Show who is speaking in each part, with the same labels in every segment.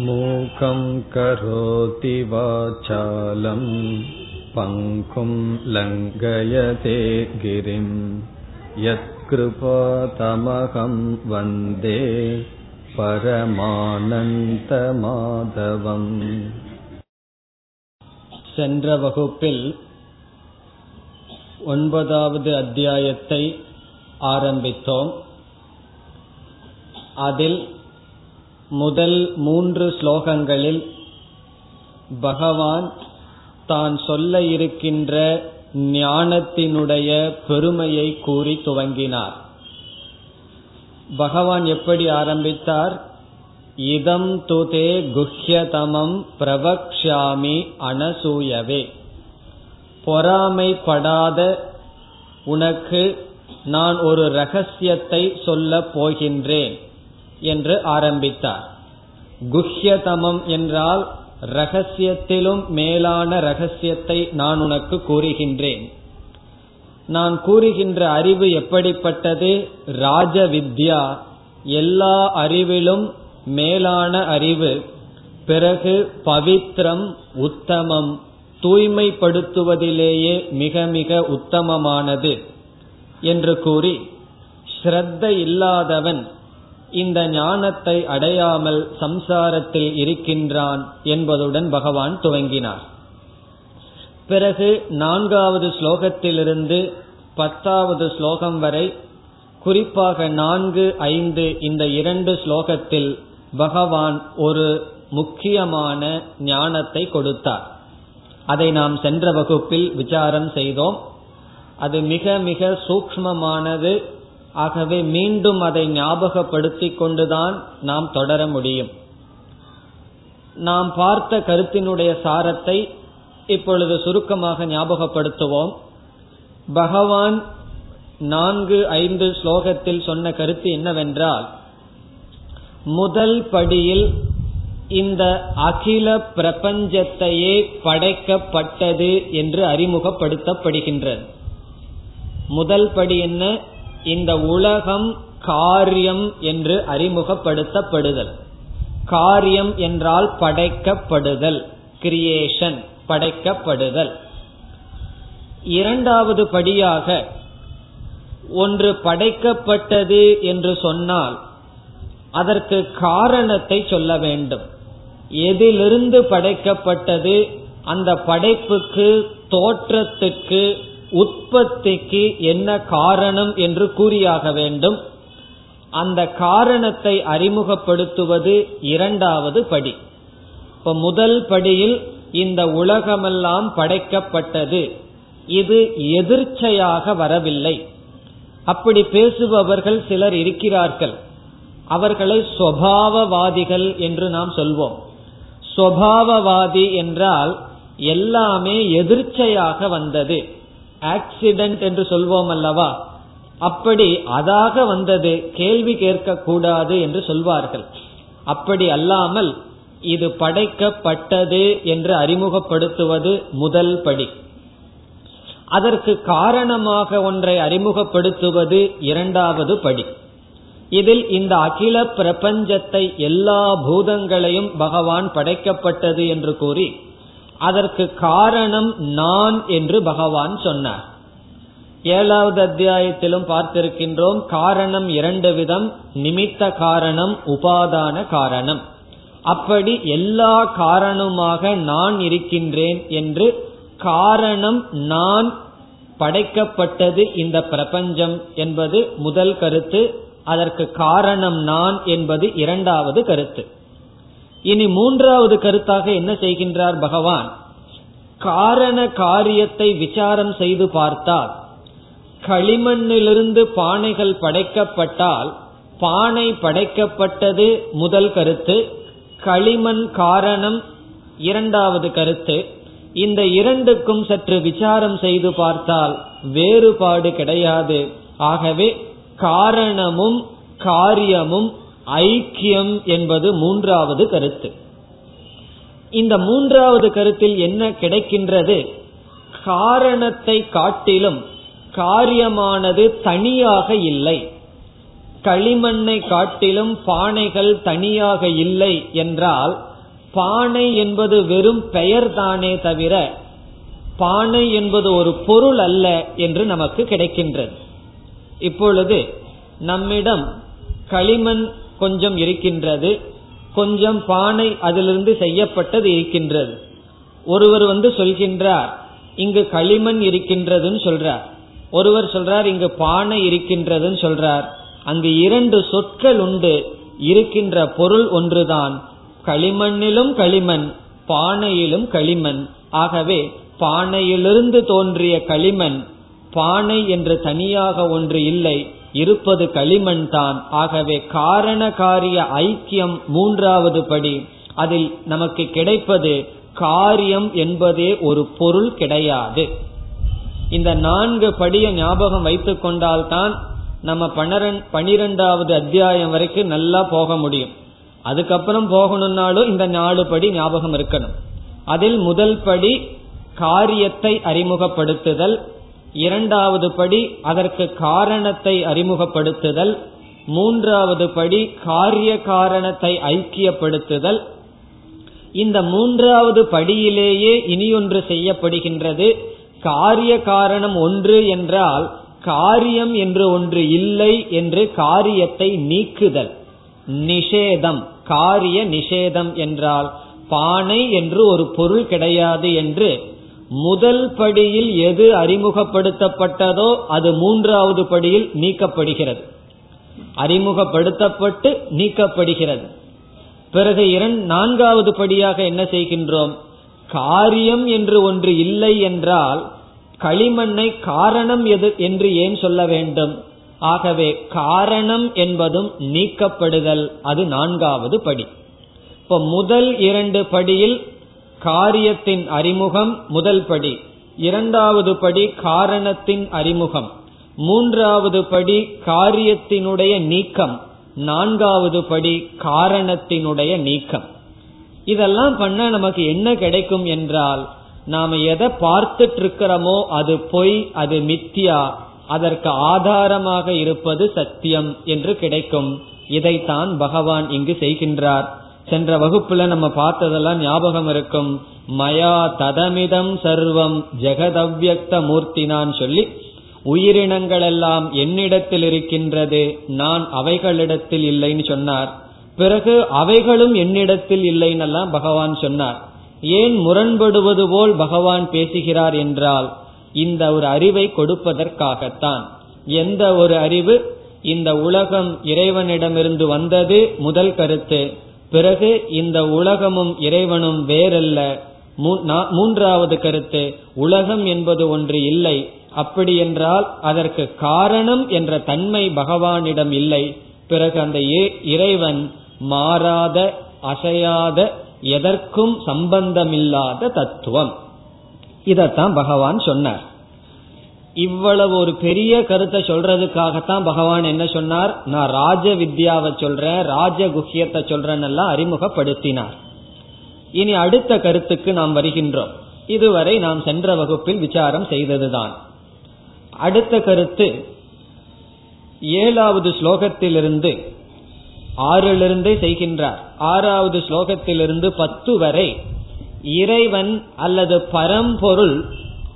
Speaker 1: मूकं करोति वाचालं पङ्कुं लङ्घयते गिरिं यत्कृपातमहं वन्दे பரமானந்தமாதவம்
Speaker 2: சென்ற வகுப்பில் ஒன்பதாவது அத்தியாயத்தை ஆரம்பித்தோம் அதில் முதல் மூன்று ஸ்லோகங்களில் பகவான் தான் சொல்ல இருக்கின்ற ஞானத்தினுடைய பெருமையை கூறி துவங்கினார். பகவான் எப்படி ஆரம்பித்தார்? இதம் துதே குஹ்யதமம் பிரவக்ஷாமி அனசூயவே. பொறாமைப்படாத உனக்கு நான் ஒரு ரகசியத்தை சொல்லப் போகின்றேன். என்று ஆரம்பித்தார். குஹ்யதமம் என்றால் ரகசியத்திலும் மேலான ரகசியத்தை நான் உனக்கு கூறுகின்றேன். நான் கூறுகின்ற அறிவு எப்படிப்பட்டது? ராஜ வித்யா எல்லா அறிவிலும் மேலான அறிவு பிறகு பவித்ரம் உத்தமம் தூய்மைப்படுத்துவதிலேயே மிக மிக உத்தமமானது என்று கூறி ஸ்ரத்த இல்லாதவன் இந்த ஞானத்தை அடையாமல் சம்சாரத்தில் இருக்கின்றான் என்பதுடன் பகவான் துவங்கினார். பிறகு நான்காவது ஸ்லோகத்திலிருந்து பத்தாவது ஸ்லோகம் வரை குறிப்பாக நான்கு ஐந்து இந்த இரண்டு ஸ்லோகத்தில் பகவான் ஒரு முக்கியமான ஞானத்தை கொடுத்தார். அதை நாம் சென்ற வகுப்பில் விசாரம் செய்தோம். அது மிக மிக சூக்மமானது ஆகவே மீண்டும் அதை ஞாபகப்படுத்திக் கொண்டுதான் நாம் தொடர முடியும். நாம் பார்த்த கருத்தினுடைய சாரத்தை இப்பொழுது சுருக்கமாக ஞாபகப்படுத்துவோம். பகவான் நான்கு ஐந்து ஸ்லோகத்தில் சொன்ன கருத்து என்னவென்றால் முதல் படியில் இந்த அகில பிரபஞ்சத்தையே படைக்கப்பட்டது என்று அறிமுகப்படுத்தப்படுகின்றது. முதல் படி என்ன? இந்த உலகம் காரியம் என்று அறிமுகப்படுத்தப்படுதல். காரியம் என்றால் படைக்கப்படுதல் கிரியேஷன் படைக்கப்படுதல். இரண்டாவது படியாக ஒன்று படைக்கப்பட்டது என்று சொன்னால் அதற்கு காரணத்தை சொல்ல வேண்டும். எதிலிருந்து படைக்கப்பட்டது அந்த படைப்புக்கு தோற்றத்துக்கு உற்பத்திக்கு என்ன காரணம் என்று கூறியாக வேண்டும். அந்த காரணத்தை அறிமுகப்படுத்துவது இரண்டாவது படி. இப்ப முதல் படியில் இந்த உலகமெல்லாம் படைக்கப்பட்டது. இது எதிர்ச்சையாக வரவில்லை. அப்படி பேசுபவர்கள் சிலர் இருக்கிறார்கள். அவர்களை சுவாவவாதிகள் என்று நாம் சொல்வோம். சுவாவவாதி என்றால் எல்லாமே எதிர்ச்சையாக வந்தது. ஆக்சிடென்ட் என்று சொல்வோம் அல்லவா? அப்படி அதாக வந்தது கேள்வி கேட்க கூடாது என்று சொல்வார்கள். அப்படி அல்லாமல் இது படைக்கப்பட்டது என்று அறிமுகப்படுத்துவது முதல் படி. அதற்கு காரணமாக ஒன்றை அறிமுகப்படுத்துவது இரண்டாவது படி. இதில் இந்த அகில பிரபஞ்சத்தை எல்லா பூதங்களையும் பகவான் படைக்கப்பட்டது என்று கூறி அதற்கு காரணம் நான் என்று பகவான் சொன்னார். ஏழாவது அத்தியாயத்திலும் பார்த்திருக்கின்றோம் காரணம் இரண்டு விதம் நிமித்த காரணம் உபாதான காரணம். அப்படி எல்லா காரணமாக நான் இருக்கின்றேன் என்று காரணம் நான் படைக்கப்பட்டது இந்த பிரபஞ்சம் என்பது முதல் கருத்து அதற்கு காரணம் நான் என்பது இரண்டாவது கருத்து. இனி மூன்றாவது கருத்தாக என்ன செய்கின்றார் பகவான்? காரண காரியத்தை விசாரம் செய்து பார்த்தால் களிமண்ணிலிருந்து பானைகள் படைக்கப்பட்டால் பானை படைக்கப்பட்டது முதல் கருத்து களிமண் காரணம் இரண்டாவது கருத்து. இந்த இரண்டுக்கும் சற்று விசாரம் செய்து பார்த்தால் வேறுபாடு கிடையாது. ஆகவே காரணமும் காரியமும் ஐக்கியம் என்பது மூன்றாவது கருத்து. இந்த மூன்றாவது கருத்தில் என்ன கிடைக்கின்றது? காரணத்தை காட்டிலும் காரியமானது தனியாக இல்லை. களிமண்ணை காட்டிலும் பானைகள் தனியாக இல்லை என்றால் பானை என்பது வெறும் பெயர் தானே தவிர பானை என்பது ஒரு பொருள் அல்ல என்று நமக்கு கிடைக்கின்றது. இப்பொழுது நம்மிடம் களிமண் கொஞ்சம் இருக்கின்றது. கொஞ்சம் பானை அதிலிருந்து செய்யப்பட்டது இருக்கின்றது. ஒருவர் வந்து சொல்கின்றார் இங்கு களிமண் இருக்கின்றதுன்னு சொல்றார். ஒருவர் சொல்றார் இங்கு பானை இருக்கின்றதுன்னு சொல்றார். அங்கு இரண்டு சொற்கள் உண்டு. இருக்கின்ற பொருள் ஒன்றுதான். களிமண்ணிலும் களிமண் பானையிலும் களிமண். ஆகவே பானையிலிருந்து தோன்றிய களிமண் பானை என்று தனியாக ஒன்று இல்லை. இருப்பது களிமண் தான். ஆகவே காரண காரிய ஐக்கியம் மூன்றாவது படி. அதில் நமக்கு கிடைப்பது காரியம் என்பதே ஒரு பொருள் கிடையாது. இந்த நான்கு படியை ஞாபகம் வைத்துக் கொண்டால்தான் நம்ம பனிரெண்டாவது அத்தியாயம் வரைக்கும் நல்லா போக முடியும். அதுக்கப்புறம் போகணும்னாலும் இந்த நாலு படி ஞாபகம் இருக்கணும். அதில் முதல் படி காரியத்தை அறிமுகப்படுத்துதல் இரண்டாவது படி அதற்கு காரணத்தை அறிமுகப்படுத்துதல். மூன்றாவது படி காரிய காரணத்தை ஐக்கியப்படுத்துதல். இந்த மூன்றாவது படியிலேயே இனியொன்று செய்யப்படுகின்றது. காரிய காரணம் ஒன்று என்றால் காரியம் என்று ஒன்று இல்லை என்று காரியத்தை நீக்குதல். நிஷேதம் காரிய நிஷேதம் என்றால் பானை என்று ஒரு பொருள் கிடையாது என்று முதல் படியில் எது அறிமுகப்படுத்தப்பட்டதோ அது மூன்றாவது படியில் நீக்கப்படுகிறது. அறிமுகப்படுத்தப்பட்டு நீக்கப்படுகிறது. பிறகு இரண்டு நான்காவது படியாக என்ன செய்கின்றோம்? காரியம் என்று ஒன்று இல்லை என்றால் களிமண்ணை காரணம் எது என்று ஏன் சொல்ல வேண்டும்? ஆகவே காரணம் என்பதும் நீக்கப்படுதல். அது நான்காவது படி. இப்ப முதல் இரண்டு படியில் காரியத்தின் அறிமுகம் முதல் படி. இரண்டாவது படி காரணத்தின் அறிமுகம். மூன்றாவது படி காரியத்தினுடைய நீக்கம். நான்காவது படி காரணத்தினுடைய நீக்கம். இதெல்லாம் பண்ண நமக்கு என்ன கிடைக்கும் என்றால் நாம எதை பார்த்துட்டு இருக்கிறோமோ அது பொய் அது மித்தியா அதற்கு ஆதாரமாக இருப்பது சத்தியம் என்று கிடைக்கும். இதைத்தான் பகவான் இங்கு செய்கின்றார். சென்ற வகுப்புல நம்ம பார்த்ததெல்லாம் ஞாபகம் இருக்கும். மயா ததமிதம் சர்வம் ஜெகதவ்யக்த மூர்த்தினான் சொல்லி உயிரினங்கள் எல்லாம் என்னிடத்தில் இருக்கின்றது நான் அவைகளிடத்தில் இல்லைன்னு சொன்னார். பிறகு அவைகளும் என்னிடத்தில் இல்லைன்னெல்லாம் பகவான் சொன்னார். ஏன் முரண்படுவது போல் பகவான் பேசுகிறார் என்றால் இந்த ஒரு அறிவை கொடுப்பதற்காகத்தான். எந்த ஒரு அறிவு இந்த உலகம் இறைவனிடமிருந்து வந்தது முதல் கருத்து. பிறகு இந்த உலகமும் இறைவனும் வேறல்ல. மூன்றாவது கருத்து உலகம் என்பது ஒன்று இல்லை. அப்படி என்றால் அதற்கு காரணம் என்ற தன்மை பகவானிடம் இல்லை. பிறகு அந்த இறைவன் மாறாத அசையாத எதற்கும் சம்பந்தமில்லாத தத்துவம். இதத்தான் பகவான் சொன்னார். இவ்வளவு ஒரு பெரிய கருத்தை சொல்றதுக்காகத்தான் பகவான் என்ன சொன்னார்? நான் ராஜ வித்யாவை சொல்றேன் ராஜ குஹியத்தை சொல்றேன்னு எல்லாம் அறிமுகப்படுத்தினார். இனி அடுத்த கருத்துக்கு நாம் வருகின்றோம். இதுவரை நாம் சென்ற வகுப்பில் விசாரம் செய்ததுதான். அடுத்த கருத்து ஏழாவது ஸ்லோகத்திலிருந்து ஆறிலிருந்தே செய்கின்றார். ஆறாவது ஸ்லோகத்திலிருந்து பத்து வரை இறைவன் அல்லது பரம்பொருள்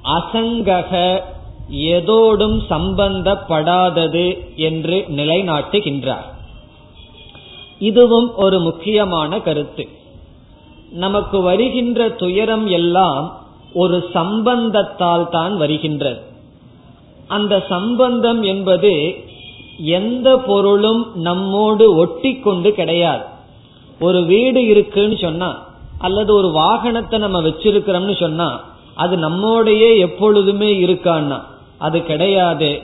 Speaker 2: அசங்கக எதோடும் சம்பந்தப்படாதது என்று நிலைநாட்டுகின்றார். இதுவும் ஒரு முக்கியமான கருத்து. நமக்கு வருகின்ற துயரம் எல்லாம் ஒரு சம்பந்தத்தால் தான் வருகின்றது. அந்த சம்பந்தம் என்பது எந்த பொருளும் நம்மோடு ஒட்டி கொண்டு கிடையாது. ஒரு வீடு இருக்குன்னு சொன்னா அல்லது ஒரு வாகனத்தை நம்ம வச்சிருக்கிறோம்னு சொன்னா அது நம்மோடையே எப்பொழுதுமே இருக்கான்னா அது கிடையாது.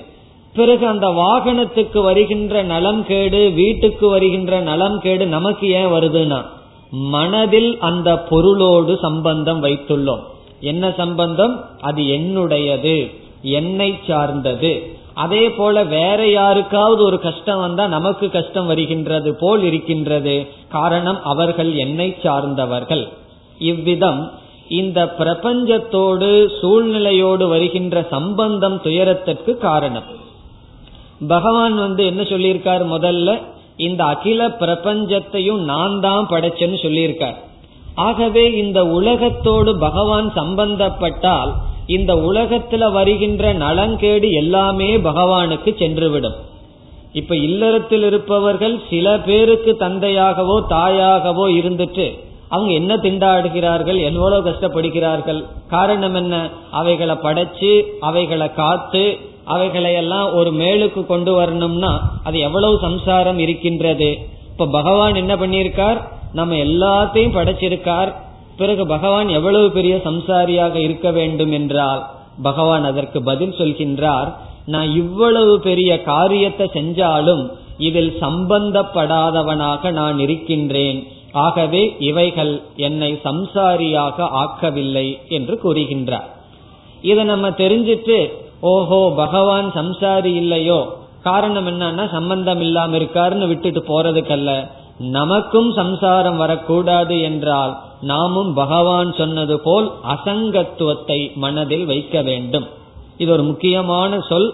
Speaker 2: பிறகு அந்த வாகனத்துக்கு வருகின்ற நலம் கேடு வீட்டுக்கு வருகின்ற நலம் கேடு நமக்கு ஏன் வருதுன்னா மனதில் அந்த பொருளோடு சம்பந்தம் வைத்துள்ளோம். என்ன சம்பந்தம்? அது என்னுடையது என்னை சார்ந்தது. அதே போல வேற யாருக்காவது ஒரு கஷ்டம் வந்தா நமக்கு கஷ்டம் வருகின்றது போல் இருக்கின்றது. காரணம் அவர்கள் என்னை சார்ந்தவர்கள். இவ்விதம் இந்த பிரபஞ்சத்தோடு சூழ்நிலையோடு வருகின்ற சம்பந்தம் துயரத்திற்கு காரணம். பகவான் வந்து என்ன சொல்லியிருக்கார் முதல்ல? இந்த அகில பிரபஞ்சத்தையும் நான் தான் படைச்சேன்னு சொல்லியிருக்கார். ஆகவே இந்த உலகத்தோடு பகவான் சம்பந்தப்பட்டால் இந்த உலகத்துல வருகின்ற நலங்கேடு எல்லாமே பகவானுக்கு சென்றுவிடும். இப்ப இல்லறத்தில் இருப்பவர்கள் சில பேருக்கு தந்தையாகவோ தாயாகவோ இருந்துட்டு அவங்க என்ன திண்டாடுகிறார்கள் எவ்வளவு கஷ்டப்படுகிறார்கள் காரணம் என்ன? அவைகளை படைச்சு அவைகளை காத்து அவைகளை எல்லாம் ஒரு மேலுக்கு கொண்டு வரணும்னா அது எவ்வளவு சம்சாரம் இருக்கின்றது. இப்ப பகவான் என்ன பண்ணியிருக்கார்? நம்ம எல்லாத்தையும் படைச்சிருக்கார். பிறகு பகவான் எவ்வளவு பெரிய சம்சாரியாக இருக்க வேண்டும் என்றால் பகவான் அதற்கு பதில் சொல்கின்றார் நான் இவ்வளவு பெரிய காரியத்தை செஞ்சாலும் இதில் சம்பந்தப்படாதவனாக நான் இருக்கின்றேன். ஆகவே இவைகள் என்னை சம்சாரியாக ஆக்கவில்லை என்று கூறுகின்றார். இதை நம்ம தெரிஞ்சிட்டு ஓஹோ பகவான் சம்சாரி இல்லையோ காரணம் என்னன்னா சம்பந்தம் இல்லாம இருக்காருன்னு விட்டுட்டு போறதுக்கல்ல. நமக்கும் சம்சாரம் வரக்கூடாது என்றால் நாமும் பகவான் சொன்னது போல் அசங்கத்துவத்தை மனதில் வைக்க வேண்டும். இது ஒரு முக்கியமான சொல்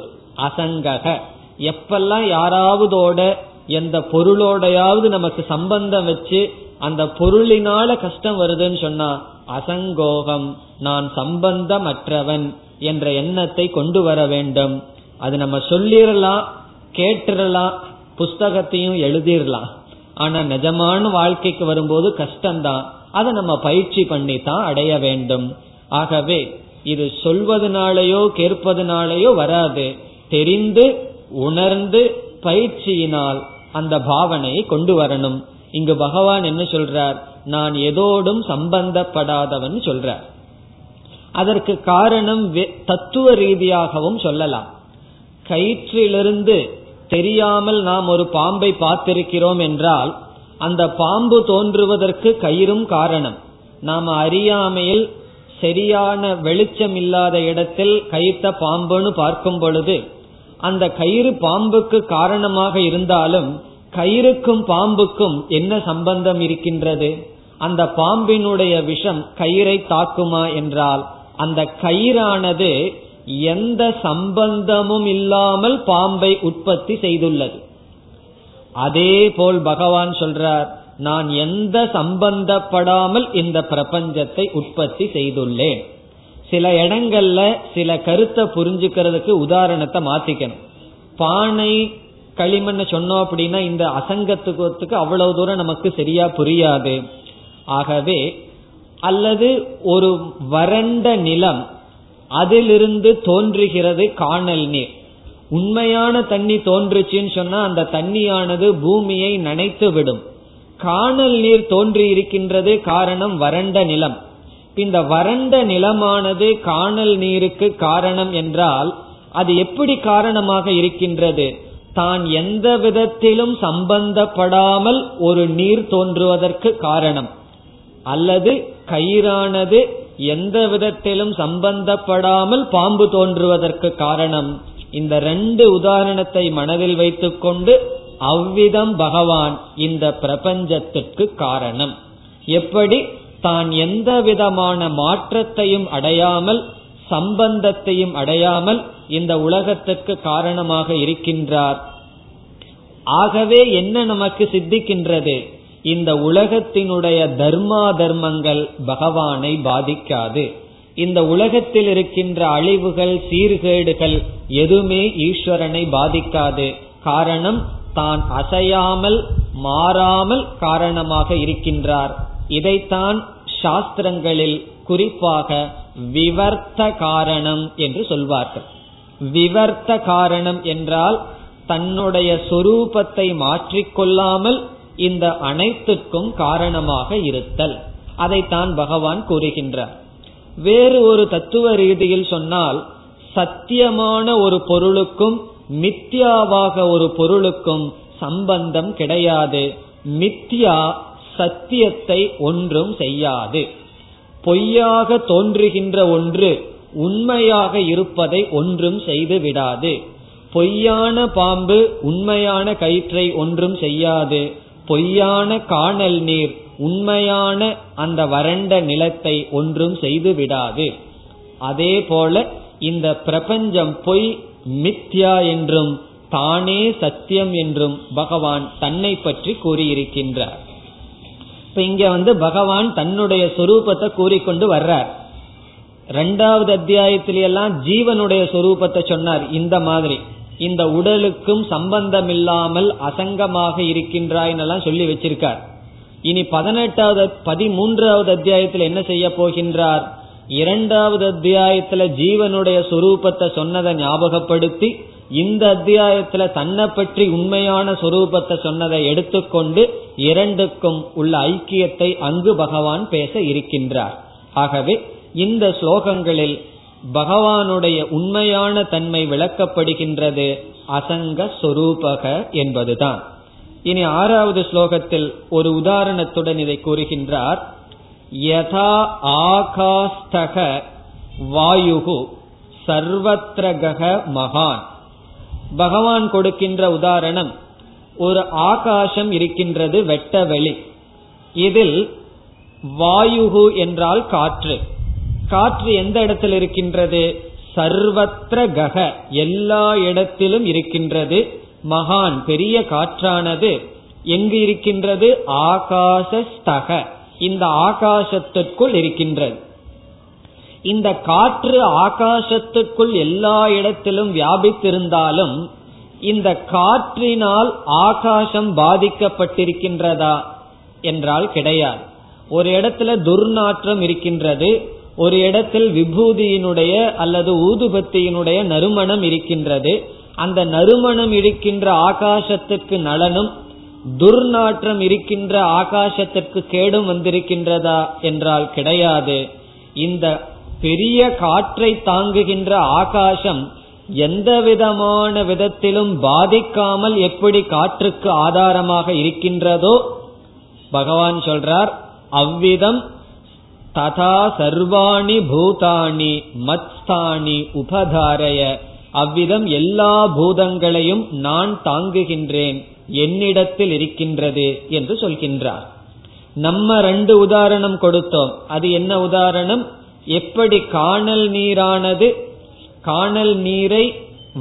Speaker 2: அசங்கக. எப்பெல்லாம் யாராவதோட எந்த பொருளோடையாவது நமக்கு சம்பந்தம் வச்சு அந்த பொருளினால கஷ்டம் வருதுன்னு சொன்னா அசங்கோகம் நான் சம்பந்தமற்றவன் என்ற எண்ணத்தை கொண்டு வர வேண்டும். அது நம்ம சொல்லிடலாம் கேட்டுடலாம் புஸ்தகத்தையும் எழுதிடலாம். ஆனா நிஜமான வாழ்க்கைக்கு வரும்போது கஷ்டம்தான். அதை நம்ம பயிற்சி பண்ணி தான் அடைய வேண்டும். ஆகவே இது சொல்வதனாலேயோ கேட்பதனாலேயோ வராது. தெரிந்து உணர்ந்து பயிற்சியினால் அந்த பாவனையை கொண்டு வரணும். இங்கு பகவான் என்ன சொல்றார்? நான் எதோடும் சம்பந்தப்படாதவன் சொல்றார். அதற்கு காரணம் தத்துவ ரீதியாகவும் சொல்லலாம். கயிற்றிலிருந்து தெரியாமல் நாம் ஒரு பாம்பை பார்த்திருக்கிறோம் என்றால் அந்த பாம்பு தோன்றுவதற்கு கயிறும் காரணம். நாம் அறியாமையில் சரியான வெளிச்சம் இல்லாத இடத்தில் கயிற்ற பாம்புன்னு பார்க்கும் பொழுது அந்த கயிறு பாம்புக்கு காரணமாக இருந்தாலும் கயிறுக்கும் பாம்புக்கும் என்ன சம்பந்தம் இருக்கின்றது? அந்த பாம்பினுடைய விஷம் கயிறை தாக்குமா என்றால் அந்த கயிறானது எந்த சம்பந்தமும் இல்லாமல் பாம்பை உற்பத்தி செய்துள்ளது. அதே போல் பகவான் சொல்றார் நான் எந்த சம்பந்தப்படாமல் இந்த பிரபஞ்சத்தை உற்பத்தி செய்துள்ளேன். சில இடங்கள்ல சில கருத்தை புரிஞ்சுக்கிறதுக்கு உதாரணத்தை மாத்திக்கணும். பானை களிமண் சொன்னோம் அப்படின்னா இந்த அசங்கத்துவத்துக்கு அவ்வளவு தூரம் நமக்கு சரியா புரியாது. ஆகவே அல்லது ஒரு வறண்ட நிலம் அதிலிருந்து தோன்றுகிறது காணல் நீர். உண்மையான தண்ணி தோன்றுச்சுன்னு சொன்னா அந்த தண்ணியானது பூமியை நனைத்து விடும். காணல் நீர் தோன்றி இருக்கின்றது காரணம் வறண்ட நிலம். இந்த வறண்ட நிலமானது காணல் நீருக்கு காரணம் என்றால் அது எப்படி காரணமாக இருக்கின்றது? தான் எந்த விதத்திலும் சம்பந்தப்படாமல் ஒரு நீர் தோன்றுவதற்கு காரணம். அல்லது கயிறானது எந்த விதத்திலும் சம்பந்தப்படாமல் பாம்பு தோன்றுவதற்கு காரணம். இந்த ரெண்டு உதாரணத்தை மனதில் வைத்துக்கொண்டு அவ்விதம் பகவான் இந்த பிரபஞ்சத்திற்கு காரணம். எப்படி? தான் எந்த விதமான மாற்றத்தையும் அடையாமல் சம்பந்தத்தையும் அடையாமல் இந்த உலகத்திற்கு காரணமாக இருக்கின்றார். ஆகவே என்ன நமக்கு சித்திக்கின்றது? இந்த உலகத்தினுடைய தர்மா தர்மங்கள் பகவானை பாதிக்காது. இந்த உலகத்தில் இருக்கின்ற அழிவுகள் சீர்கேடுகள் எதுவுமே ஈஸ்வரனை பாதிக்காது. காரணம் தான் அசையாமல் மாறாமல் காரணமாக இருக்கின்றார். இதைத்தான் சாஸ்திரங்களில் குறிப்பாக விவர்த்த காரணம் என்று சொல்வார்கள். விவர்த்த காரணம் என்றால் தன்னுடைய சொரூபத்தை மாற்றிக்கொள்ளாமல் இந்த அனைத்துக்கும் காரணமாக இருத்தல். அதைத்தான் பகவான் கூறுகின்றார். வேறு ஒரு தத்துவ ரீதியில் சொன்னால் சத்தியமான ஒரு பொருளுக்கும் மித்யாவாக ஒரு பொருளுக்கும் சம்பந்தம் கிடையாது. மித்யா சத்தியத்தை ஒன்றும் செய்யாது. பொய்யாக தோன்றுகின்ற ஒன்று உண்மையாக இருப்பதை ஒன்றும் செய்து விடாது. பொய்யான பாம்பு உண்மையான கயிற்றை ஒன்றும் செய்யாது. பொய்யான காணல் நீர் உண்மையான அந்த வறண்ட நிலத்தை ஒன்றும் செய்து விடாது. அதே போல இந்த பிரபஞ்சம் பொய் மித்யா என்றும் தானே சத்தியம் என்றும் பகவான் தன்னை பற்றி கூறியிருக்கின்றார். இப்ப இங்க வந்து பகவான் தன்னுடைய சொரூபத்தை கூறிக்கொண்டு வர்றார். ரெண்டாவது அத்தியாயத்திலெல்லாம் ஜீவனுடைய சொரூபத்தை சொன்னார். இந்த மாதிரி இந்த உடலுக்கும் சம்பந்தமில்லாமல் அசங்கமாக இருக்கின்றாய்னெல்லாம் சொல்லி வச்சிருக்கார். இனி பதினெட்டாவது பதிமூன்றாவது அத்தியாயத்தில் என்ன செய்ய போகின்றார்? இரண்டாவது அத்தியாயத்துல ஜீவனுடைய சொரூபத்தை சொன்னதை ஞாபகப்படுத்தி இந்த அத்தியாயத்துல தன்னை பற்றி உண்மையான சொரூபத்தை சொன்னதை எடுத்துக்கொண்டு இரண்டுக்கும் உள்ள ஐக்கியத்தை அங்கு பகவான் பேச இருக்கின்றார். ஆகவே இந்த ஸ்லோகங்களில் பகவானுடைய உண்மையான தன்மை விளக்கப்படுகின்றது அசங்க சொரூபக என்பதுதான். இனி ஆறாவது ஸ்லோகத்தில் ஒரு உதாரணத்துடன் இதை கூறுகின்றார். யதா ஆகாஸ்தக வாயுகு சர்வத்ரக மகான். பகவான் கொடுக்கின்ற உதாரணம் ஒரு ஆகாசம் இருக்கின்றது வெட்ட வெளி. இதில் வாயுகு என்றால் காற்று. காற்று எந்த இடத்தில் இருக்கின்றது? சர்வத்திர கக எல்லா இடத்திலும் இருக்கின்றது. மகான் பெரிய காற்றானது. எங்கு இருக்கின்றது? ஆகாசஸ்தக. இந்த ஆகாசத்திற்குள் இருக்கின்றது. இந்த காற்று ஆகாசத்துக்குள் எல்லா இடத்திலும் வியாபித்திருந்தாலும் இந்த காற்றினால் ஆகாசம் பாதிக்கப்பட்டிருக்கின்றதா? என்றால் கிடையாது. ஒரு இடத்துல துர்நாற்றம் இருக்கின்றது. ஒரு இடத்தில் விபூதியினுடைய அல்லது ஊதுபத்தியினுடைய நறுமணம் இருக்கின்றது. அந்த நறுமணம் இருக்கின்ற ஆகாசத்திற்கு நலனும் துர்நாற்றம் இருக்கின்ற ஆகாசத்திற்கு கேடும் வந்திருக்கின்றதா என்றால் கிடையாது. இந்த பெரிய காற்றை தாங்குகின்ற ஆகாசம் எந்த விதமான விதத்திலும் பாதிக்காமல் எப்படி காற்றுக்கு ஆதாரமாக இருக்கின்றதோ பகவான் சொல்றார் அவ்விதம் ததா சர்வாணி பூதாணி மத்ஸ்தானி உபதாரய. அவ்விதம் எல்லா பூதங்களையும் நான் தாங்குகின்றேன் என்னிடத்தில் இருக்கின்றது என்று சொல்கின்றார். நம்ம ரெண்டு உதாரணம் கொடுத்தோம். அது என்ன உதாரணம்? எப்படி காணல் நீரானது காணல் நீரை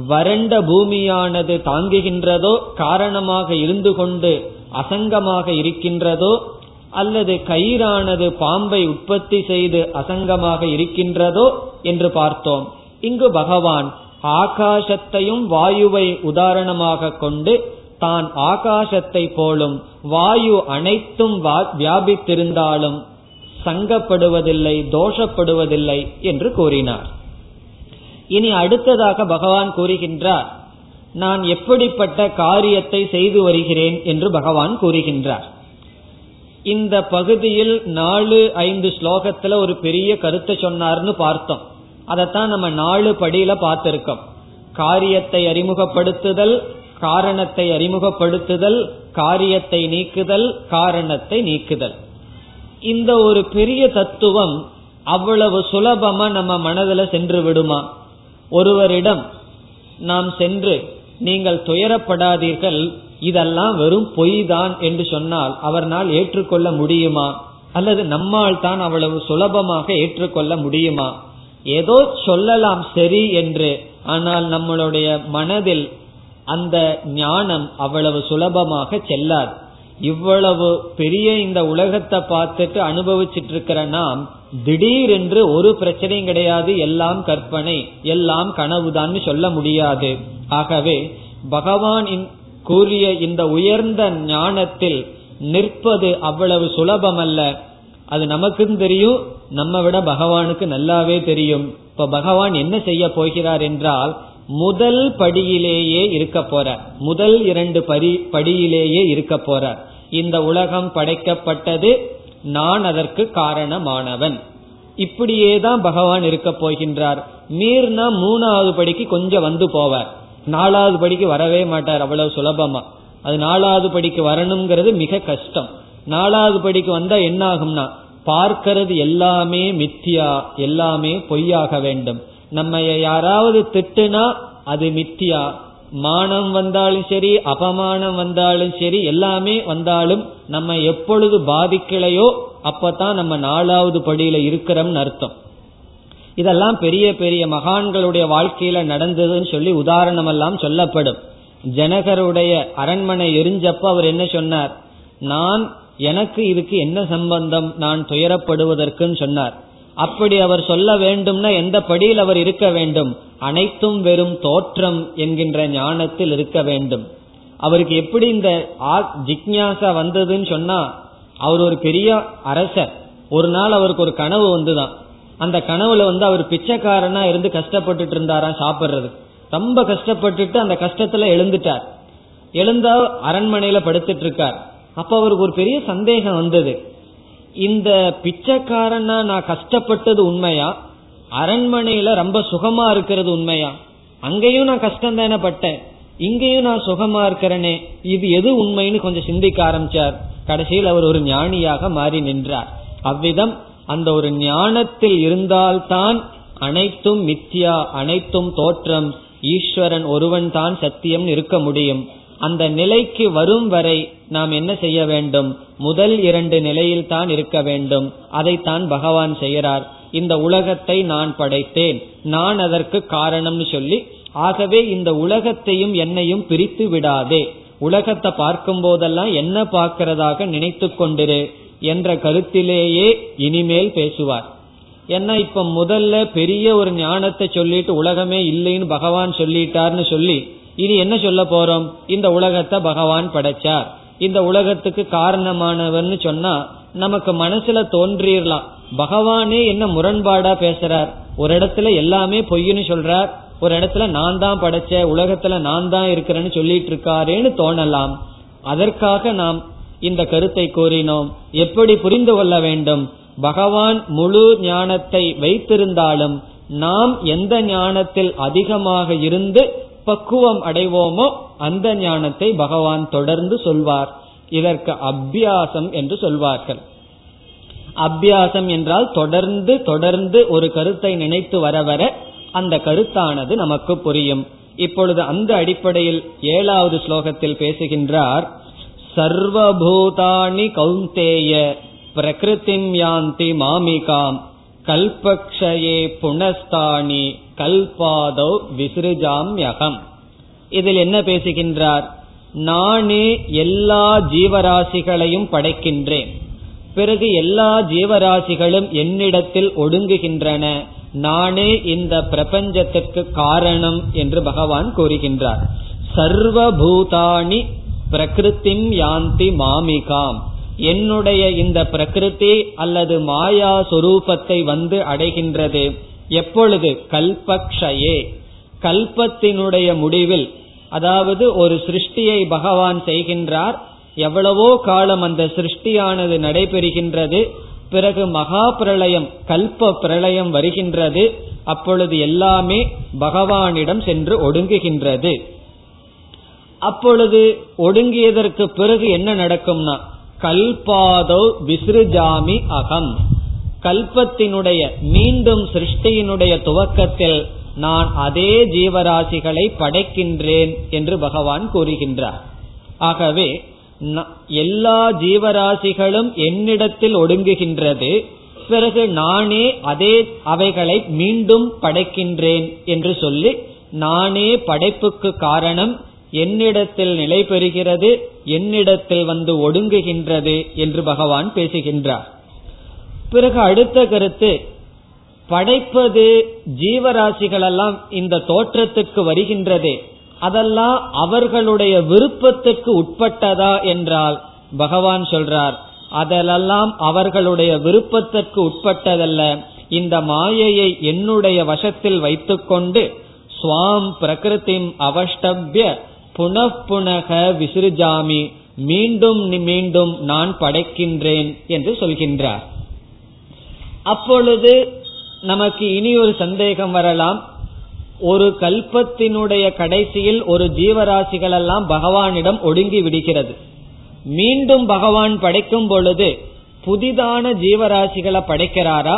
Speaker 2: வறண்ட பூமியானது தாங்குகின்றதோ காரணமாக இருந்து கொண்டு அசங்கமாக இருக்கின்றதோ அல்லது கயிறானது பாம்பை உற்பத்தி செய்து அசங்கமாக இருக்கின்றதோ என்று பார்த்தோம். இங்கு பகவான் ஆகாசத்தையும் வாயுவை உதாரணமாக கொண்டு தான் ஆகாசத்தை போலும் வாயு அனைத்தும் வியாபித்திருந்தாலும் சங்கப்படுவதில்லை தோஷப்படுவதில்லை என்று கூறினார். இனி அடுத்ததாக பகவான் கூறுகின்றார் நான் எப்படிப்பட்ட காரியத்தை செய்து வருகிறேன் என்று பகவான் கூறுகின்றார். இந்த பகுதியில் நாலு ஐந்து ஸ்லோகத்துல ஒரு பெரிய கருத்தை சொன்னார்னு பார்த்தோம். அதைத்தான் நம்ம நாலு படியில பார்த்திருக்கோம். காரியத்தை அறிமுகப்படுத்துதல் காரணத்தை அறிமுகப்படுத்துதல் காரியத்தை நீக்குதல் காரணத்தை நீக்குதல். இந்த ஒரு பெரிய தத்துவம் அவ்வளவு சுலபமா நம்ம மனதில் சென்று விடுமா? ஒருவரிடம் நாம் சென்று நீங்கள் துயரப்படாதீர்கள் இதெல்லாம் வெறும் பொய் தான் என்று சொன்னால் அவர்னால் ஏற்றுக்கொள்ள முடியுமா? அல்லது நம்மால் தான் அவ்வளவு சுலபமாக ஏற்றுக்கொள்ள முடியுமா? ஏதோ சொல்லலாம் சரி என்று ஆனால் நம்மளுடைய மனதில் அந்த ஞானம் அவ்வளவு சுலபமாக செல்லாது. இவ்வளவு பெரிய இந்த உலகத்தை பார்த்துட்டு அனுபவிச்சிட்டு இருக்கிற நாம் திடீரென்று ஒரு பிரச்சனையும் கிடையாது எல்லாம் கற்பனை எல்லாம் கனவுதான் சொல்ல முடியாது. ஆகவே பகவான் கூறிய இந்த உயர்ந்த ஞானத்தில் நிற்பது அவ்வளவு சுலபமல்ல. அது நமக்கும் தெரியும் நம்ம விட பகவானுக்கு நல்லாவே தெரியும். இப்ப பகவான் என்ன செய்ய போகிறார் என்றால் முதல் படியிலேயே இருக்க போற முதல் இரண்டு படி படியிலேயே இருக்க போற. இந்த உலகம் படைக்கப்பட்டது நான் அதற்கு காரணமானவன். இப்படியே தான் பகவான் இருக்க போகின்றார். மீர்னா மூணாவது படிக்கு கொஞ்சம் வந்து போவார். நாலாவது படிக்கு வரவே மாட்டார் அவ்வளவு சுலபமா. அது நாலாவது படிக்கு வரணுங்கிறது மிக கஷ்டம். நாலாவது படிக்கு வந்தா என்ன ஆகும்னா பார்க்கிறது எல்லாமே மித்தியா எல்லாமே பொய்யாக வேண்டும். நம்ம யாராவது திட்டுனா அது மித்தியா. மானம் வந்தாலும் சரி அபமானம் வந்தாலும் சரி எல்லாமே வந்தாலும் நம்ம எப்பொழுது பாதிக்கலையோ அப்பதான் நம்ம நாலாவது படியில இருக்கிறோம்னு அர்த்தம். இதெல்லாம் பெரிய பெரிய மகான்களுடைய வாழ்க்கையில நடந்ததுன்னு சொல்லி உதாரணம் எல்லாம் சொல்லப்படும். ஜனகருடைய அரண்மனை எரிஞ்சப்ப அவர் என்ன சொன்னார்? நான் எனக்கு இதுக்கு என்ன சம்பந்தம்? நான் துயரப்படுவதற்குன்னு சொன்னார். அப்படி அவர் சொல்ல வேண்டும்னா எந்த படியில் அவர் இருக்க வேண்டும்? அனைத்தும் வெறும் தோற்றம் என்கின்ற ஞானத்தில் இருக்க வேண்டும். அவருக்கு எப்படி இந்த ஜிக்யாசா வந்ததுன்னு சொன்னா அவர் ஒரு பெரிய அரசர். ஒரு நாள் அவருக்கு ஒரு கனவு வந்துதான். அந்த கனவுல வந்து அவர் பிச்சைக்காரனா இருந்து கஷ்டப்பட்டுட்டு இருந்தாராம் சாப்பிடுறது ரொம்ப கஷ்டப்பட்டுட்டு அந்த கஷ்டத்துல எழுந்துட்டார். எழுந்தா அரண்மனையில படுத்துட்டு இருக்கார் அப்ப அவருக்கு ஒரு பெரிய சந்தேகம் வந்தது. இந்த பிச்சைக்காரனா நான் கஷ்டப்பட்டது உண்மையா? அரண்மனையில ரொம்ப சுகமா இருக்கிறது உண்மையா? அங்கேயும் நான் கஷ்டம் தானே பட்டேன். இங்கேயும் நான் சுகமா இருக்கிறேனே. இது எது உண்மைன்னு கொஞ்சம் சிந்திக்க ஆரம்பிச்சார். கடைசியில் அவர் ஒரு ஞானியாக மாறி நின்றார். அவ்விதம் அந்த ஒரு ஞானத்தில் இருந்தால்தான் அனைத்தும் மித்யா அனைத்தும் தோற்றம் ஈஸ்வரன் ஒருவன் தான் சத்தியம் இருக்க முடியும். அந்த நிலைக்கு வரும் வரை நாம் என்ன செய்ய வேண்டும்? முதல் இரண்டு நிலையில் தான் இருக்க வேண்டும். அதைத்தான் பகவான் செய்கிறார். இந்த உலகத்தை நான் படைத்தேன். நான் அதற்கு காரணம்னு சொல்லி ஆகவே இந்த உலகத்தையும் என்னையும் பிரித்து விடாதே. உலகத்தை பார்க்கும் போதெல்லாம் என்ன பார்க்கிறதாக நினைத்து கொண்டிரு. என்ற கருத்திலேயே இனிமேல் பேசுவார். ஏன்னா இப்ப முதல்ல பெரிய ஒரு ஞானத்தை சொல்லிட்டு உலகமே இல்லைன்னு பகவான் சொல்லிட்டார்னு சொல்லி இனி என்ன சொல்ல போறோம்? இந்த உலகத்தை பகவான் படைச்சார். இந்த உலகத்துக்கு காரணமானவர்னு சொன்னா நமக்கு மனசுல தோன்றிடலாம் பகவானே என்ன முரண்பாடா பேசுறார்? ஒரு இடத்துல எல்லாமே பொய்னு சொல்றார். ஒரு இடத்துல நான் தான் படைச்ச உலகத்துல நான் தான் இருக்கிறேன்னு சொல்லிட்டு இருக்காரேன்னு தோணலாம். அதற்காக நாம் இந்த கருத்தை கூறினோம். எப்படி புரிந்து கொள்ள வேண்டும்? பகவான் முழு ஞானத்தை வைத்திருந்தாலும் நாம் எந்த ஞானத்தில் அதிகமாக இருந்து பக்குவம் அடைவோமோ அந்த ஞானத்தை பகவான் தொடர்ந்து சொல்வார். இதற்கு அபியாசம் என்று சொல்வார்கள். அபியாசம் என்றால் தொடர்ந்து தொடர்ந்து ஒரு கருத்தை நினைத்து வர வர அந்த கருத்தானது நமக்கு புரியும். இப்பொழுது அந்த அடிப்படையில் ஏழாவது ஸ்லோகத்தில் பேசுகின்றார் சர்வபூதானி கௌந்தேய பிரகிருதிம் யாந்தி மாமிகாம். கல்பக்ஷயே புனஸ்தானி கல்பாதோ விசிறுஜாம்யகம் இதில் என்ன பேசுகின்றார்? நானே எல்லா ஜீவராசிகளையும் படைக்கின்றேன். பிறகு எல்லா ஜீவராசிகளும் என்னிடத்தில் ஒடுங்குகின்றன. நானே இந்த பிரபஞ்சத்திற்கு காரணம் என்று பகவான் கூறுகின்றார். சர்வபூதானி பிரகிருத்திம் யாந்தி மாமிகாம். என்னுடைய இந்த பிரகிருதி அல்லது மாயா சொரூபத்தை வந்து அடைகின்றது. எப்பொழுது? கல்பக்ஷயே. கல்பத்தினுடைய முடிவில் அதாவது ஒரு சிருஷ்டியை பகவான் செய்கின்றார். எவ்வளவோ காலம் அந்த சிருஷ்டியானது நடைபெறுகின்றது. பிறகு மகா பிரளயம் கல்ப பிரளயம் வருகின்றது. அப்பொழுது எல்லாமே பகவானிடம் சென்று ஒடுங்குகின்றது. அப்பொழுது ஒடுங்கியதற்கு பிறகு என்ன நடக்கும்னா கல்பாதோ விசிறுஜாமி அகம். கல்பத்தினுடைய மீண்டும் சிருஷ்டியினுடைய துவக்கத்தில் நான் அதே ஜீவராசிகளை படைக்கின்றேன் என்று பகவான் கூறுகின்றார். ஆகவே எல்லா ஜீவராசிகளும் என்னிடத்தில் ஒடுங்குகின்றது பிறகு நானே அதே அவைகளை மீண்டும் படைக்கின்றேன் என்று சொல்லி நானே படைப்புக்கு காரணம் என்னிடத்தில் நிலை பெறுகிறது என்னிடத்தில் வந்து ஒடுங்குகின்றது என்று பகவான் பேசுகின்றார். பிறகு அடுத்த கருத்து படைப்பது ஜீவராசிகளெல்லாம் இந்த தோற்றத்துக்கு வருகின்றதே. அதெல்லாம் அவர்களுடைய விருப்பத்துக்கு உட்பட்டதா என்றால் பகவான் சொல்றார் அதெல்லாம் அவர்களுடைய விருப்பத்திற்கு உட்பட்டதல்ல. இந்த மாயையை என்னுடைய வசத்தில் வைத்துக்கொண்டு சுவாம் பிரகிருதிம் அவஷ்டபிய புனப்புனக விசிறுஜாமி மீண்டும் மீண்டும் நான் படைக்கின்றேன் என்று சொல்கின்றார். அப்பொழுது நமக்கு இனி ஒரு சந்தேகம் வரலாம். ஒரு கல்பத்தினுடைய கடைசியில் ஒரு ஜீவராசிகள் எல்லாம் பகவானிடம் ஒடுங்கி விடுகிறது. மீண்டும் பகவான் படைக்கும் பொழுது புதிதான ஜீவராசிகளை படைக்கிறாரா?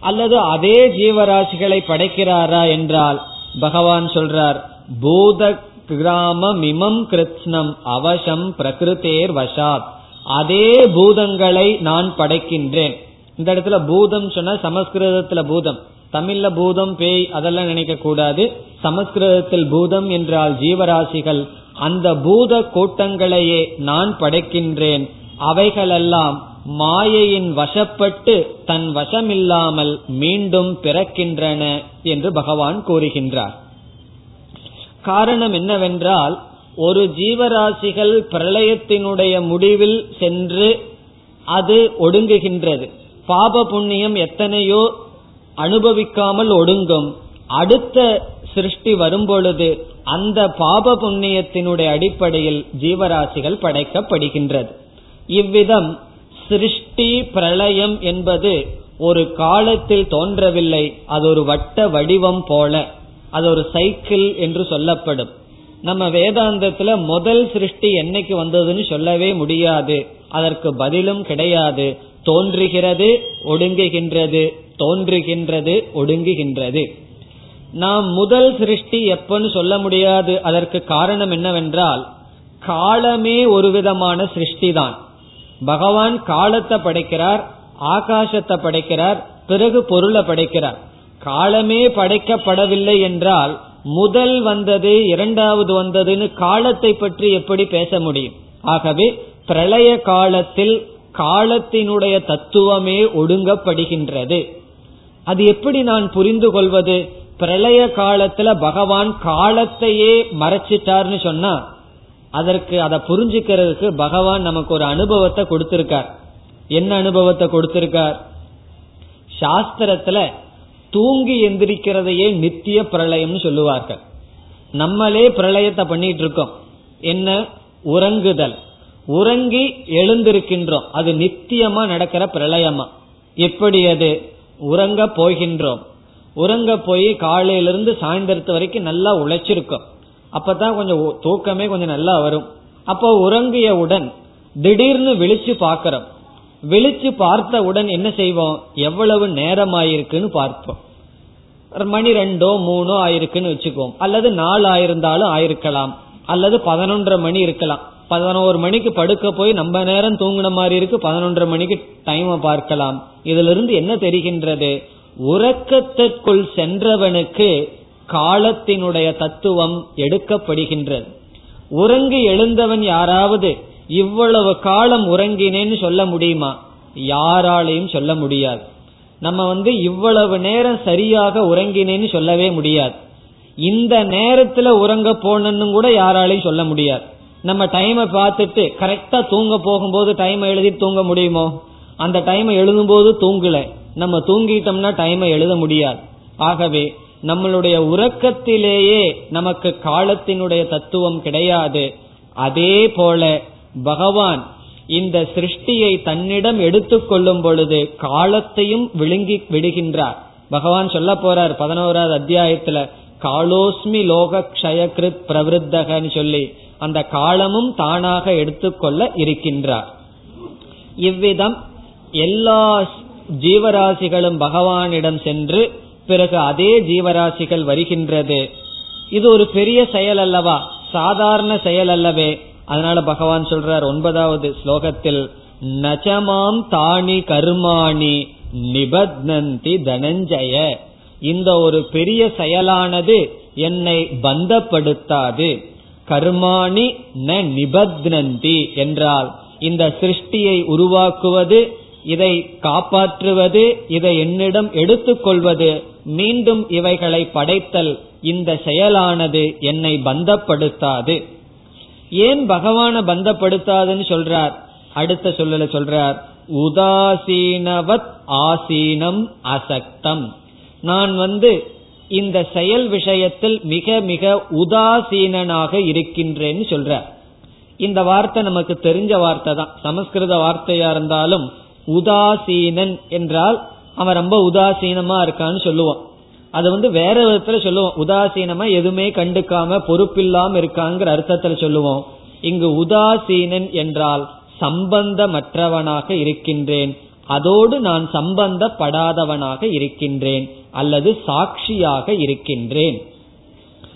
Speaker 2: அல்லது அதே ஜீவராசிகளை படைக்கிறாரா என்றால் பகவான் சொல்றார் பூத கிராமமிமம் கிருத்னம் அவசம் பிரகிருத்தேர் வசாத் அதே பூதங்களை நான் படைக்கின்றேன். இந்த இடத்துல பூதம் சொன்னா சமஸ்கிருதத்துல பூதம். தமிழ்ல பூதம் பேய் அதெல்லாம் நினைக்க கூடாது. சமஸ்கிருதத்தில் பூதம் என்றால் ஜீவராசிகள். அந்த பூத கூட்டங்களையே நான் படைக்கின்றேன். அவைகளெல்லாம் மாயையின் வசப்பட்டு தன் வசமில்லாமல் மீண்டும் பிறக்கின்றன என்று பகவான் கூறுகின்றார். காரணம் என்னவென்றால் ஒரு ஜீவராசிகள் பிரளயத்தினுடைய முடிவில் சென்று அது ஒடுங்குகின்றது. பாப புண்ணியம் எத்தனையோ அனுபவிக்காமல் ஒடுங்கும். அடுத்த சிருஷ்டி வரும்பொழுது அந்த பாப புண்ணியத்தினுடைய அடிப்படையில் ஜீவராசிகள் படைக்கப்படுகின்றது. இவ்விதம் சிருஷ்டி பிரளயம் என்பது ஒரு காலத்தில் தோன்றவில்லை. அது ஒரு வட்ட வடிவம் போல. அது ஒரு சைக்கிள் என்று சொல்லப்படும். நம்ம வேதாந்தத்துல முதல் சிருஷ்டி என்னைக்கு வந்ததுன்னு சொல்லவே முடியாது. அதற்கு பதிலும் கிடையாது. தோன்றுகிறது ஒடுங்குகின்றது தோன்றுகின்றது ஒடுங்குகின்றது. நாம் முதல் சிருஷ்டி எப்பன்னு சொல்ல முடியாது. அதற்கு காரணம் என்னவென்றால் காலமே ஒரு விதமான சிருஷ்டி தான் பகவான் காலத்தை படைக்கிறார் ஆகாசத்தை படைக்கிறார் பிறகு பொருளை படைக்கிறார். காலமே படைக்கப்படவில்லை என்றால் முதல் வந்தது இரண்டாவது வந்ததுன்னு காலத்தை பற்றி எப்படி பேச முடியும்? ஆகவே பிரளய காலத்தில் காலத்தினுடைய தத்துவமே ஒடுங்கப்படுகின்றது. அது எப்படி நான் புரிந்து கொள்வது? பிரளய காலத்துல பகவான் காலத்தையே மறைச்சிட்டார்னு சொன்னா அதற்கு அதை புரிஞ்சுக்கிறதுக்கு பகவான் நமக்கு ஒரு அனுபவத்தை கொடுத்திருக்கார். என்ன அனுபவத்தை கொடுத்திருக்கார்? சாஸ்திரத்துல தூங்கி எந்திரிக்கிறதையே நித்திய பிரளயம்னு சொல்லுவார்கள். நம்மளே பிரளயத்தை பண்ணிட்டு இருக்கோம் என்ன? உறங்குதல். உறங்கி எழுந்திருக்கின்றோம். அது நித்தியமா நடக்கிற பிரளயமா. எப்படி அது? உறங்க போகின்றோம். உறங்க போய் காலையிலிருந்து சாயந்தரத்து வரைக்கும் நல்லா உழைச்சிருக்கோம். அப்பதான் கொஞ்சம் தூக்கமே கொஞ்சம் நல்லா வரும். அப்போ உறங்கியவுடன் திடீர்னு விழிச்சு பாக்கிறோம் விழிச்சு பார்த்தவுடன் என்ன செய்வோம்? எவ்வளவு நேரம் ஆயிருக்குன்னு பார்ப்போம் மணி ரெண்டோ மூணோ ஆயிருக்குன்னு வச்சுக்குவோம். அல்லது நாலு ஆயிருந்தாலும் ஆயிருக்கலாம். அல்லது பதினொன்றரை மணி இருக்கலாம். பதினோரு மணிக்கு படுக்க போய் நம்ம நேரம் தூங்கின மாதிரி இருக்கு பதினொன்றரை மணிக்கு டைமை பார்க்கலாம். இதுல இருந்து என்ன தெரிகின்றது? உறக்கத்திற்குள் சென்றவனுக்கு காலத்தினுடைய தத்துவம் எடுக்கப்படுகின்றது. உறங்கி எழுந்தவன் யாராவது இவ்வளவு காலம் உறங்கினேன்னு சொல்ல முடியுமா? யாராலையும் சொல்ல முடியாது. நம்ம வந்து இவ்வளவு நேரம் சரியாக உறங்கினேன்னு சொல்லவே முடியாது. இந்த நேரத்துல உறங்க போனன்னு கூட யாராலையும் சொல்ல முடியாது. நம்ம டைமை பார்த்துட்டு கரெக்டா தூங்க போகும்போது டைமை எழுதி தூங்க முடியுமோ? அந்த டைமை எழுதும் போது தூங்கல. நம்ம தூங்கிட்டோம்னா டைமை எழுத முடியாது. ஆகவே நம்மளுடைய உறக்கத்திலேயே நமக்கு காலத்தினுடைய தத்துவம் கிடையாது. அதே போல பகவான் இந்த சிருஷ்டியை தன்னிடம் எடுத்துக்கொள்ளும் பொழுது காலத்தையும் விழுங்கி விடுகின்றார். பகவான் சொல்ல போறார் பதினோராவது அத்தியாயத்துல காலோஸ்மி லோக கஷயகிருத் பிரவருத்தகன்னு சொல்லி அந்த காலமும் தானாக எடுத்துக்கொள்ள இருக்கின்றார். இவ்விதம் எல்லா ஜீவராசிகளும் பகவானிடம் சென்று பிறகு அதே ஜீவராசிகள் வருகின்றது. இது ஒரு பெரிய செயல் அல்லவா? சாதாரண செயல் அல்லவே. அதனால பகவான் சொல்றார் ஒன்பதாவது ஸ்லோகத்தில் நஜமாம் தானி கர்மாணி நிபத்னந்தி தனஞ்சய. இந்த ஒரு பெரிய செயலானது என்னை பந்தப்படுத்தாது. கர்மாணி ந நிபத்னந்தி என்றால் இந்த சிருஷ்டியை உருவாக்குவது இதை காப்பாற்றுவது இதை என்னிடம் எடுத்துக்கொள்வது மீண்டும் இவைகளை படைத்தல் இந்த செயலானது என்னை பந்தப்படுத்தாது. ஏன் பகவான பந்தப்படுத்தாதுன்னு சொல்றார்? அடுத்த சொல்லல சொல்றார். உதாசீனவத் ஆசீனம் அசக்தம். நான் வந்து இந்த செயல் விஷயத்தில் மிக மிக உதாசீனனாக இருக்கின்றேன்னு சொல்ற இந்த வார்த்தை நமக்கு தெரிஞ்ச வார்த்தை தான். சமஸ்கிருத வார்த்தையா இருந்தாலும் உதாசீனன் என்றால் அவன் ரொம்ப உதாசீனமா இருக்கான்னு சொல்லுவான். அது வந்து வேற விதத்துல சொல்லுவோம். உதாசீனமா எதுவுமே கண்டுக்காம பொறுப்பில்லாம இருக்காங்கிற அர்த்தத்துல சொல்லுவோம். இங்கு உதாசீனன் என்றால் சம்பந்தமற்றவனாக இருக்கின்றேன். அதோடு நான் சம்பந்தப்படாதவனாக இருக்கின்றேன். அல்லது சாட்சியாக இருக்கின்றேன்.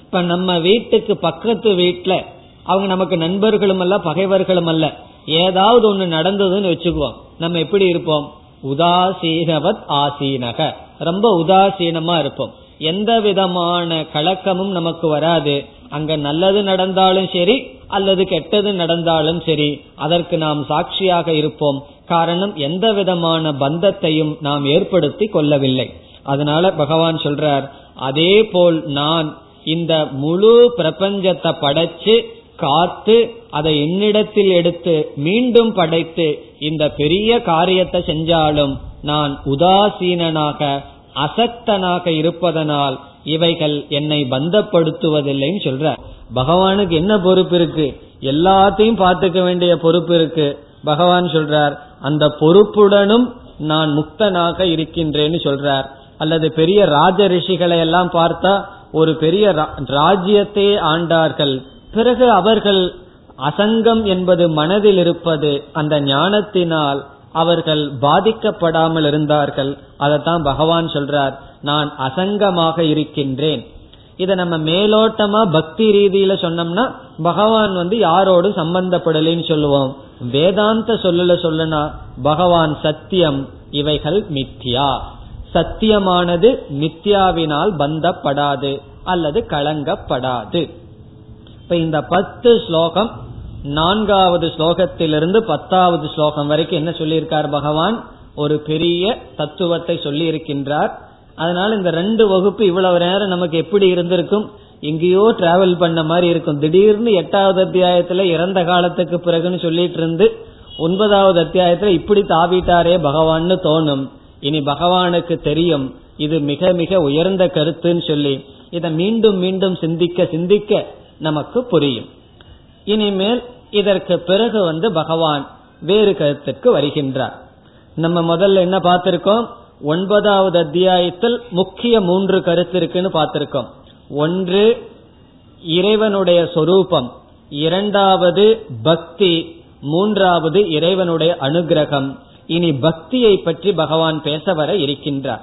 Speaker 2: இப்ப நம்ம வீட்டுக்கு பக்கத்து வீட்டுல அவங்க நமக்கு நண்பர்களும் அல்ல பகைவர்களும் அல்ல ஏதாவது ஒண்ணு நடந்ததுன்னு வச்சுக்குவோம். நம்ம எப்படி இருப்போம்? உதாசீனவத் ஆசீனக. ரொம்ப உதாசீனமா இருப்போம். எந்த விதமான கலக்கமும் நமக்கு வராது. அங்க நல்லது நடந்தாலும் சரி அல்லது கெட்டது நடந்தாலும் சரி அதற்கு நாம் சாட்சியாக இருப்போம். காரணம் எந்த விதமான பந்தத்தையும் நாம் ஏற்படுத்தி கொள்ளவில்லை. அதனால பகவான் சொல்றார் அதே போல் நான் இந்த முழு பிரபஞ்சத்தை படைச்சு காத்து அதை என்னிடத்தில் எடுத்து மீண்டும் படைத்து இந்த பெரிய காரியத்தை செஞ்சாலும் நான் உதாசீனனாக அசக்தனாக இருப்பதனால் இவைகள் என்னை பந்தப்படுத்துவதில்லைன்னு சொல்ற. பகவானுக்கு என்ன பொறுப்பு இருக்கு? எல்லாத்தையும் பார்த்துக்க வேண்டிய பொறுப்பு இருக்கு. பகவான் சொல்றார் அந்த பொறுப்புடனும் நான் முக்தனாக இருக்கின்றேன்னு சொல்றார். அல்லது பெரிய ராஜ ரிஷிகளை எல்லாம் பார்த்தா ஒரு பெரிய ராஜ்யத்தையே ஆண்டார்கள். பிறகு அவர்கள் அசங்கம் என்பது மனதில் இருப்பது அந்த ஞானத்தினால் அவர்கள் பாதிக்கப்படாமல் இருந்தார்கள். அதைத்தான் பகவான் சொல்றார் நான் அசங்கமாக இருக்கின்றேன். இதை நம்ம மேலோட்டமா பக்தி ரீதியில சொன்னோம்னா பகவான் வந்து யாரோடு சம்பந்தப்படலைன்னு சொல்லுவோம். வேதாந்த சொல்லல சொல்லனா பகவான் சத்தியம் இவைகள் மித்யா. சத்தியமானது மித்யாவினால் பந்தப்படாது அல்லது கலங்கப்படாது. இப்ப இந்த பத்து ஸ்லோகம் நான்காவது ஸ்லோகத்திலிருந்து பத்தாவது ஸ்லோகம் வரைக்கும் என்ன சொல்லியிருக்கார் பகவான்? ஒரு பெரிய தத்துவத்தை சொல்லி இருக்கின்றார் அதனால இந்த ரெண்டு வகுப்பு இவ்வளவு நேரம் நமக்கு எப்படி இருந்திருக்கும்? எங்கேயோ டிராவல் பண்ண மாதிரி இருக்கும். திடீர்னு எட்டாவது அத்தியாயத்துல இறந்த காலத்துக்கு பிறகுன்னு சொல்லிட்டு இருந்து ஒன்பதாவது அத்தியாயத்துல இப்படி தாவிட்டாரே பகவான்னு தோணும். இனி பகவானுக்கு தெரியும். இது மிக மிக உயர்ந்த கருத்துன்னு சொல்லி. இதை மீண்டும் மீண்டும் சிந்திக்க சிந்திக்க நமக்கு புரியும். இனிமேல் இதற்கு பிறகு வந்து பகவான் வேறு கருத்துக்கு வருகின்றார். நம்ம முதல்ல என்ன பார்த்திருக்கோம்? ஒன்பதாவது அத்தியாயத்தில் முக்கிய மூன்று கருத்து இருக்குன்னு பார்த்திருக்கோம். ஒன்று இறைவனுடைய சொரூபம். இரண்டாவது பக்தி. மூன்றாவது இறைவனுடைய அனுகிரகம். இனி பக்தியை பற்றி பகவான் பேச வர இருக்கின்றார்.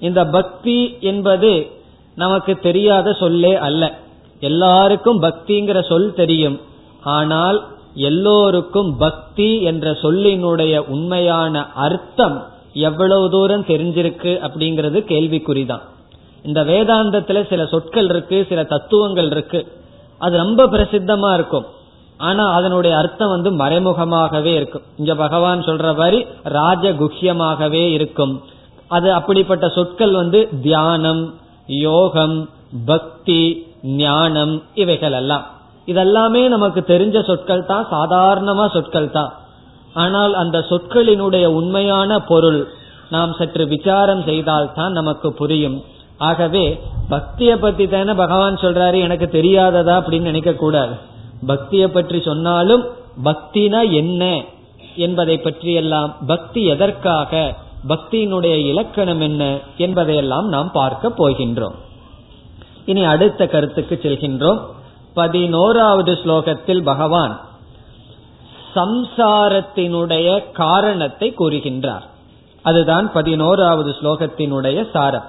Speaker 2: இந்த பக்தி என்பது நமக்கு தெரியாத சொல்லே அல்ல. எல்லாருக்கும் பக்திங்கிற சொல் தெரியும். ஆனால் எல்லோருக்கும் பக்தி என்ற சொல்லினுடைய உண்மையான அர்த்தம் எவ்வளவு தூரம் தெரிஞ்சிருக்கு அப்படிங்கிறது கேள்விக்குறிதான். இந்த வேதாந்தத்துல சில சொற்கள் இருக்கு சில தத்துவங்கள் இருக்கு. அது ரொம்ப பிரசித்தமா இருக்கும். ஆனா அதனுடைய அர்த்தம் வந்து மறைமுகமாகவே இருக்கும். இங்க பகவான் சொல்ற மாதிரி ராஜகுஹ்யமாகவே இருக்கும். அது அப்படிப்பட்ட சொற்கள் வந்து தியானம் யோகம் பக்தி ஞானம் இவைகள் எல்லாம். இதெல்லாமே நமக்கு தெரிஞ்ச சொற்கள் தான் சாதாரணமா சொற்கள் தான். ஆனால் அந்த சொற்களினுடைய உண்மையான பொருள் நாம் சற்று விசாரம் செய்தால் தான் நமக்கு புரியும். ஆகவே பக்திய பத்தி தானே பகவான் சொல்றாரு எனக்கு தெரியாததா அப்படின்னு நினைக்க கூடாது. பக்திய பற்றி சொன்னாலும் பக்தினா என்ன என்பதை பற்றியெல்லாம் பக்தி எதற்காக பக்தியினுடைய இலக்கணம் என்ன என்பதையெல்லாம் நாம் பார்க்க போகின்றோம். இனி அடுத்த கருத்துக்கு செல்கின்றோம். பதினோராவது ஸ்லோகத்தில் பகவான் சம்சாரத்தினுடைய காரணத்தை கூறுகின்றார். அதுதான் பதினோராவது ஸ்லோகத்தினுடைய சாரம்.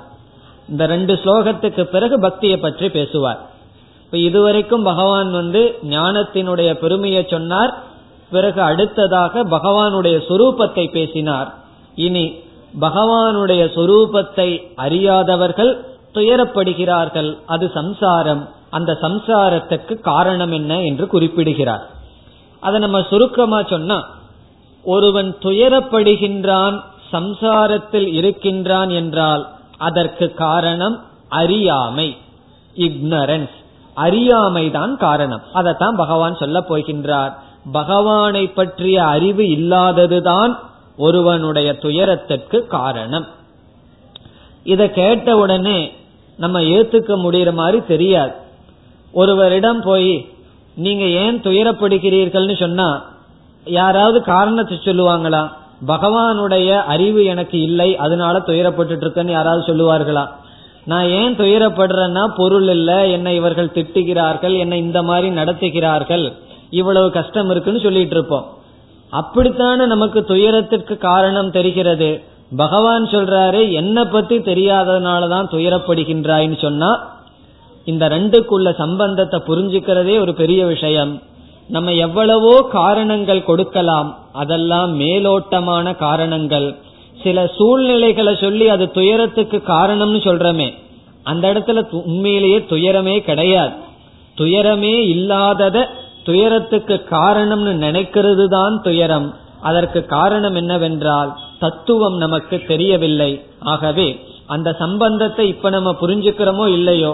Speaker 2: இந்த ரெண்டு ஸ்லோகத்துக்கு பிறகு பக்தியை பற்றி பேசுவார். இப்ப இதுவரைக்கும் பகவான் வந்து ஞானத்தினுடைய பெருமையை சொன்னார். பிறகு அடுத்ததாக பகவானுடைய சொரூபத்தை பேசினார். இனி பகவானுடைய சொரூபத்தை அறியாதவர்கள் துயரப்படுகிறார்கள். அது சம்சாரம். அந்த சம்சாரத்துக்கு காரணம் என்ன என்று குறிப்பிடுகிறார். அதை நம்ம சுருக்கமா சொன்னா ஒருவன் துயரப்படுகின்றான் சம்சாரத்தில் இருக்கின்றான் என்றால் அதற்கு காரணம் அறியாமை இக்னரன்ஸ் அறியாமைதான் காரணம். அதைத்தான் பகவான் சொல்ல போகின்றார். பகவானை பற்றிய அறிவு இல்லாததுதான் ஒருவனுடைய துயரத்திற்கு காரணம். இத கேட்ட உடனே நம்ம ஏத்துக்க முடியற மாதிரி தெரியாது. ஒருவரிடம் போய் நீங்க ஏன் துயரப்படுகிறீர்கள்னு சொன்னா யாராவது காரணத்தை சொல்லுவாங்களா? பகவானுடைய அறிவு எனக்கு இல்லை அதனால துயரப்பட்டு இருக்கேன்னு யாராவது சொல்லுவார்களா? நான் ஏன் துயரப்படுறேன்னா பொருள் இல்ல என்னை இவர்கள் திட்டுகிறார்கள் என்னை இந்த மாதிரி நடத்துகிறார்கள் இவ்வளவு கஷ்டம் இருக்குன்னு சொல்லிட்டு இருப்போம் அப்படித்தானே நமக்கு துயரத்திற்கு காரணம் தெரிகிறது? பகவான் சொல்றாரு என்ன பத்தி தெரியாததுனாலதான் துயரப்படுகின்றாய்ன்னு சொன்னா இந்த ரெண்டுக்குள்ள சம்பந்தத்தை புரிஞ்சுக்கிறதே ஒரு பெரிய விஷயம். நம்ம எவ்வளவோ காரணங்கள் கொடுக்கலாம். அதெல்லாம் மேலோட்டமான காரணங்கள். சில சூழ்நிலைகளை சொல்லி அது துயரத்துக்கு காரணம்னு சொல்றமே. அந்த இடத்துல உண்மையிலேயே துயரமே கிடையாது. துயரமே இல்லாதத துயரத்துக்கு காரணம்னு நினைக்கிறது தான் துயரம். அதற்கு காரணம் என்னவென்றால் தத்துவம் நமக்கு தெரியவில்லை. ஆகவே அந்த சம்பந்தத்தை இப்ப நம்ம புரிஞ்சுக்கிறோமோ இல்லையோ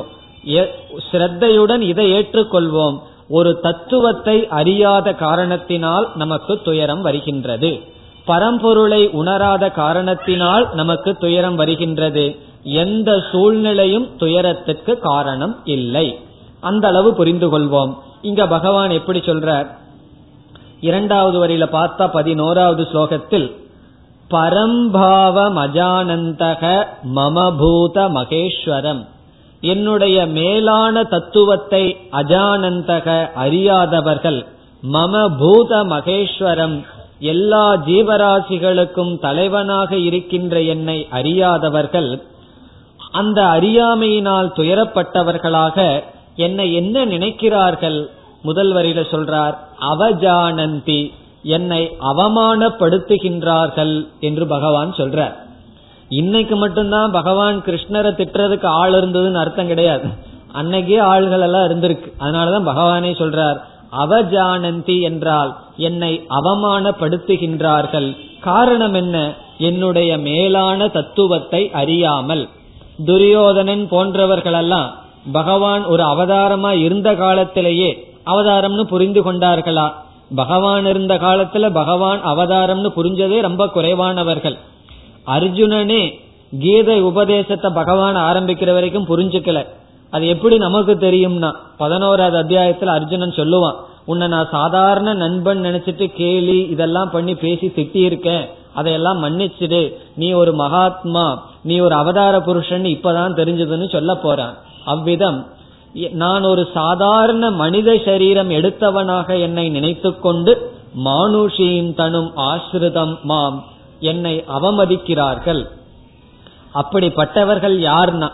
Speaker 2: ஸ்ரத்தையுடன் இதை ஏற்றுக்கொள்வோம். ஒரு தத்துவத்தை அறியாத காரணத்தினால் நமக்கு துயரம் வருகின்றது. பரம்பொருளை உணராத காரணத்தினால் நமக்கு துயரம் வருகின்றது. எந்த சூழ்நிலையும் துயரத்துக்கு காரணம் இல்லை. அந்த அளவு புரிந்து கொள்வோம். இங்க பகவான் எப்படி சொல்றார்? இரண்டாவது வரியில பார்த்தா பதினோராவது ஸ்லோகத்தில் பரம்பாவம் அஜானந்தக மமபூத மகேஸ்வரம். என்னுடைய மேலான தத்துவத்தை அஜானந்தக அறியாதவர்கள் மம பூத மகேஸ்வரம் எல்லா ஜீவராசிகளுக்கும் தலைவனாக இருக்கின்ற என்னை அறியாதவர்கள் அந்த அறியாமையினால் துயரப்பட்டவர்களாக என்னை என்ன நினைக்கிறார்கள்? முதல் வரியில சொல்றார் அவஜானந்தி என்னை அவமானப்படுத்துகின்றார்கள் என்று பகவான் சொல்றார். இன்னைக்கு மட்டும்தான் பகவான் கிருஷ்ணரை திட்டுறதுக்கு ஆள் இருந்ததுன்னு அர்த்தம் கிடையாது. அன்னைக்கே ஆள்கள் எல்லாம் இருந்திருக்கு. அதனாலதான் பகவானே சொல்றார் அவஜானந்தி என்றால் என்னை அவமானப்படுத்துகின்றார்கள். காரணம் என்ன? என்னுடைய மேலான தத்துவத்தை அறியாமல். துரியோதனன் போன்றவர்களெல்லாம் பகவான் ஒரு அவதாரமா இருந்த காலத்திலேயே அவதாரம்னு புரிந்து கொண்டார்களா? பகவான் இருந்த காலத்துல பகவான் அவதாரம்னு புரிஞ்சதே ரொம்ப குறைவானவர்கள். அர்ஜுனனே கீதை உபதேசத்தை பகவான் ஆரம்பிக்கிற வரைக்கும் புரிஞ்சுக்கல. அது எப்படி நமக்கு தெரியும்னா பதினோராவது அத்தியாயத்துல அர்ஜுனன் சொல்லுவான் உன்னை நான் சாதாரண நண்பன் நினைச்சிட்டு கேலி இதெல்லாம் பண்ணி பேசி திட்டி இருக்கேன் அதையெல்லாம் மன்னிச்சிடு. நீ ஒரு மகாத்மா நீ ஒரு அவதார புருஷன் இப்பதான் தெரிஞ்சதுன்னு சொல்ல போறான். அவ்விதம் நான் ஒரு சாதாரண மனித சரீரம் எடுத்தவனாக என்னை நினைத்துக்கொண்டு மானுஷியின் தனும் ஆசிரிதம் மாம். என்னை அவமதிக்கிறார்கள். அப்படிப்பட்டவர்கள் யார்னா?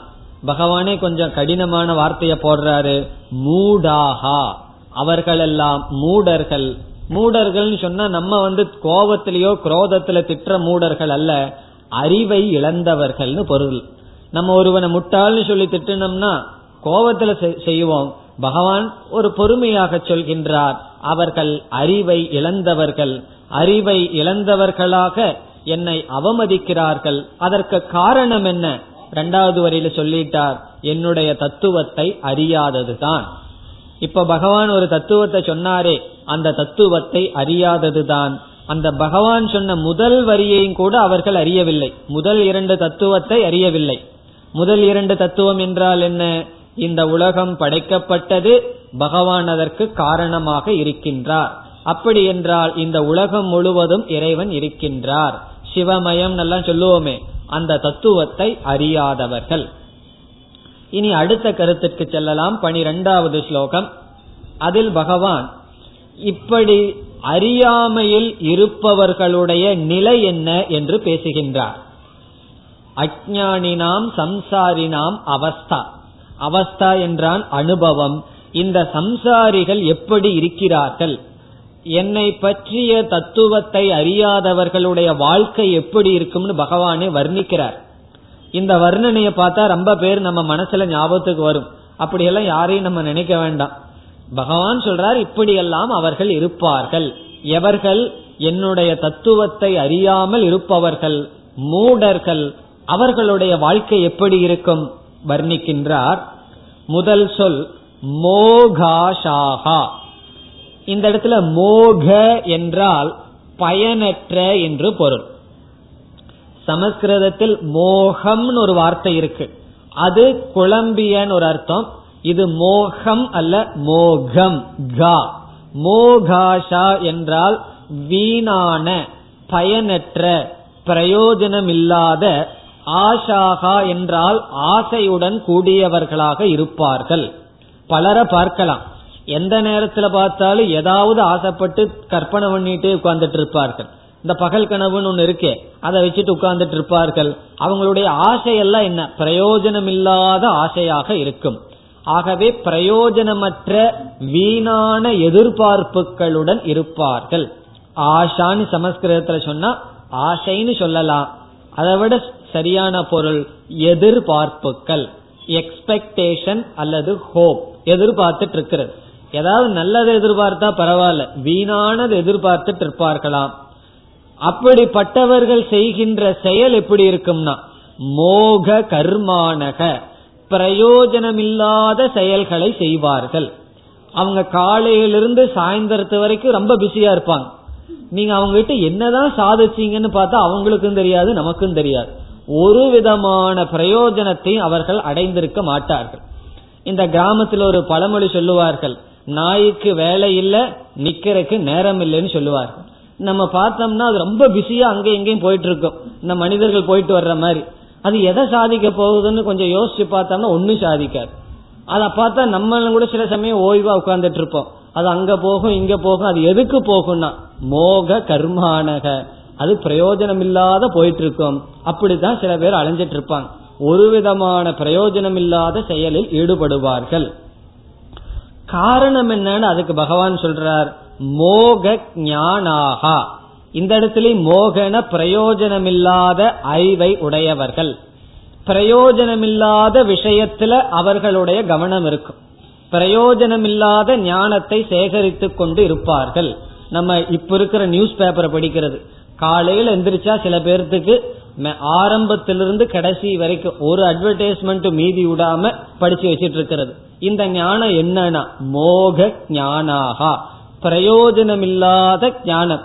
Speaker 2: பகவானே கொஞ்சம் கடினமான வார்த்தைய போடுறாரு. மூடாகா. அவர்களெல்லாம் மூடர்கள். மூடர்கள் சொன்னா நம்ம வந்து கோபத்திலேயோ குரோதத்துல திட்டுற மூடர்கள் அல்ல. அறிவை இழந்தவர்கள்னு பொருள். நம்ம ஒருவனை முட்டாள்னு சொல்லி திட்டினோம்னா கோபத்துல செய்வோம். பகவான் ஒரு பொறுமையாக சொல்கின்றார். அவர்கள் அறிவை இழந்தவர்கள். அறிவை இழந்தவர்களாக என்னை அவமதிக்கிறார்கள். அதற்கு காரணம் என்ன? இரண்டாவது வரையில சொல்லிட்டார் என்னுடைய தத்துவத்தை அறியாததுதான். இப்ப பகவான் ஒரு தத்துவத்தை சொன்னாரே அந்த தத்துவத்தை அறியாததுதான். அந்த பகவான் சொன்ன முதல் வரியையும் கூட அவர்கள் அறியவில்லை. முதல் இரண்டு தத்துவத்தை அறியவில்லை. முதல் இரண்டு தத்துவம் என்றால் என்ன? இந்த உலகம் படைக்கப்பட்டது பகவான் அதற்கு காரணமாக இருக்கின்றார். அப்படி என்றால் இந்த உலகம் முழுவதும் இறைவன் இருக்கின்றார். சிவமயம் எல்லாம் சொல்லுவோமே அந்த தத்துவத்தை அறியாதவர்கள். இனி அடுத்த கருத்துக்கு செல்லலாம். பனிரெண்டாவது ஸ்லோகம். அதில் பகவான் இப்படி அறியாமையில் இருப்பவர்களுடைய நிலை என்ன என்று பேசுகின்றார். அஜானினாம் சம்சாரினாம் அவஸ்தா. அவஸ்தா என்றான் அனுபவம். இந்த சம்சாரிகள் எப்படி இருக்கிறார்கள்? என்னை பற்றிய தத்துவத்தை அறியாதவர்களுடைய வாழ்க்கை எப்படி இருக்கும்னு பகவானே வர்ணிக்கிறார். இந்த வர்ணனையை பார்த்தா ரொம்ப பேர் நம்ம மனசுல ஞாபகத்துக்கு வரும். அப்படியெல்லாம் யாரையும் நம்ம நினைக்க வேண்டாம். பகவான் சொல்றார் இப்படியெல்லாம் அவர்கள் இருப்பார்கள். எவர்கள் என்னுடைய தத்துவத்தை அறியாமல் இருப்பவர்கள் மூடர்கள் அவர்களுடைய வாழ்க்கை எப்படி இருக்கும்? வர்ணிக்கின்றார். முதல் சொல் மோகாஷாகா. இந்த இடத்துல மோக என்றால் பயனற்ற என்று பொருள். சமஸ்கிருதத்தில் மோகம்னு ஒரு வார்த்தை இருக்கு. அது குழம்பியன்னு ஒரு அர்த்தம். இது மோகம் அல்ல மோகம் கா. மோகாஷா என்றால் வீணான பயனற்ற பிரயோஜனமில்லாத ஆஷாகா என்றால் ஆசையுடன் கூடியவர்களாக இருப்பார்கள். பலரை பார்க்கலாம். எந்த நேரத்துல பார்த்தாலும் ஏதாவது ஆசைப்பட்டு கற்பனை பண்ணிட்டு உட்கார்ந்துட்டு இருப்பார்கள் இந்த பகல் கனவுன்னு ஒண்ணு இருக்கே அதை வச்சுட்டு உட்கார்ந்துட்டு இருப்பார்கள் அவங்களுடைய ஆசையெல்லாம் என்ன? பிரயோஜனம் இல்லாத ஆசையாக இருக்கும். ஆகவே பிரயோஜனமற்ற வீணான எதிர்பார்ப்புகளுடன் இருப்பார்கள். ஆஷான்னு சமஸ்கிருதத்துல சொன்னா ஆசைன்னு சொல்லலாம். அதை விட சரியான பொருள் எதிர்பார்ப்புகள் எக்ஸ்பெக்டேஷன் அல்லது ஹோப் எதிர்பார்த்துட்டு இருக்கிறது ஏதாவது நல்லதை எதிர்பார்த்தா பரவாயில்ல. வீணானது எதிர்பார்த்துட்டு இருப்பார்களாம். அப்படிப்பட்டவர்கள் செய்கின்ற செயல் எப்படி இருக்கும்னா மோக கர்மானக பிரயோஜனமில்லாத செயல்களை செய்வார்கள். அவங்க காலையிலிருந்து சாயந்தரத்து வரைக்கும் ரொம்ப பிஸியா இருப்பாங்க. நீங்க அவங்க கிட்ட என்னதான் சாதிச்சீங்கன்னு பார்த்தா அவங்களுக்கும் தெரியாது நமக்கும் தெரியாது. ஒரு விதமான பிரயோஜனத்தையும் அவர்கள் அடைந்திருக்க மாட்டார்கள். இந்த கிராமத்தில் ஒரு பழமொழி சொல்லுவார்கள் நாய்க்கு வேலை இல்ல நிக்கிறதுக்கு நேரம் இல்லைன்னு சொல்லுவார்கள் நம்ம பார்த்தோம்னா அது ரொம்ப பிஸியா அங்கே எங்கேயும் போயிட்டு இருக்கும் இந்த மனிதர்கள் போயிட்டு வர்ற மாதிரி. அது எதை சாதிக்க போகுதுன்னு கொஞ்சம் யோசிச்சு பார்த்தோம்னா ஒன்னும் சாதிக்காது. அதை பார்த்தா நம்மளும் கூட சில சமயம் ஓய்வா உட்கார்ந்துட்டு இருப்போம். அது அங்க போகும் இங்க போகும் அது எதுக்கு போகும்னா மோக கர்மானக. அது பிரயோஜனம் இல்லாத போயிட்டு இருக்கும் அப்படித்தான் சில பேர் அலைஞ்சிட்டு இருப்பாங்க. ஒரு விதமான பிரயோஜனம் இல்லாத செயலில் ஈடுபடுவார்கள். காரணம் என்னன்னு அதுக்கு பகவான் சொல்றார். மோக ஞானாகா. இந்த இடத்துல மோகன பிரயோஜனமில்லாத அறிவை உடையவர்கள். பிரயோஜனமில்லாத விஷயத்துல அவர்களுடைய கவனம் இருக்கும். பிரயோஜனமில்லாத ஞானத்தை சேகரித்து கொண்டு இருப்பார்கள். நம்ம இப்ப இருக்கிற நியூஸ் பேப்பரை படிக்கிறது. காலையில் எந்திரிச்சா சில பேர்த்துக்கு ஆரம்பத்திலிருந்து கடைசி வரைக்கும் ஒரு அட்வர்டைஸ்மெண்ட் மீதி விடாம படிச்சு வச்சிட்டு இருக்கிறது இந்த ஞானம் என்னன்னா மோக ஞானாகா. பிரயோஜனமில்லாத ஞானம்.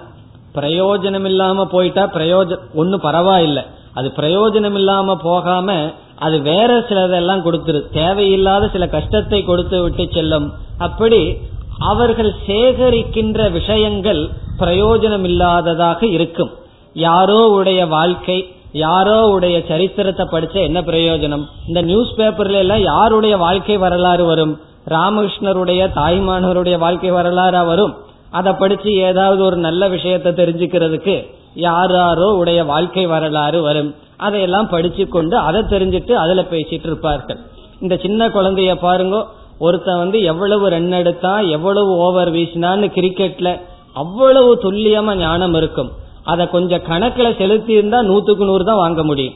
Speaker 2: பிரயோஜனம் இல்லாம போயிட்டா பிரயோஜனம் ஒன்னும் பரவாயில்லை. அது பிரயோஜனம் இல்லாம போகாம அது வேற சிலதெல்லாம் கொடுத்துரு. தேவையில்லாத சில கஷ்டத்தை கொடுத்து விட்டு செல்லும். அப்படி அவர்கள் சேகரிக்கின்ற விஷயங்கள் பிரயோஜனம் இல்லாததாக இருக்கும். யாரோ உடைய வாழ்க்கை யாரோ உடைய சரித்திரத்தை படிச்ச என்ன பிரயோஜனம்? இந்த நியூஸ் பேப்பர்ல எல்லாம் யாருடைய வாழ்க்கை வரலாறு வரும்? ராமகிருஷ்ணருடைய தாய்மானவருடைய வாழ்க்கை வரலாறா வரும்? அதை படிச்சு ஏதாவது ஒரு நல்ல விஷயத்த தெரிஞ்சுக்கிறதுக்கு யாராரோ உடைய வாழ்க்கை வரலாறு வரும். அதையெல்லாம் படிச்சு கொண்டு அதை தெரிஞ்சிட்டு அதுல பேசிட்டு இருப்பார்கள். இந்த சின்ன குழந்தைய பாருங்க ஒருத்தன் வந்து எவ்வளவு ரன் எடுத்தா எவ்வளவு ஓவர் வீசினான்னு கிரிக்கெட்ல அவ்வளவு துல்லியமா ஞானம் இருக்கும். அதை கொஞ்சம் கணக்குல செலுத்தி இருந்தா நூத்துக்கு நூறு தான் வாங்க முடியும்.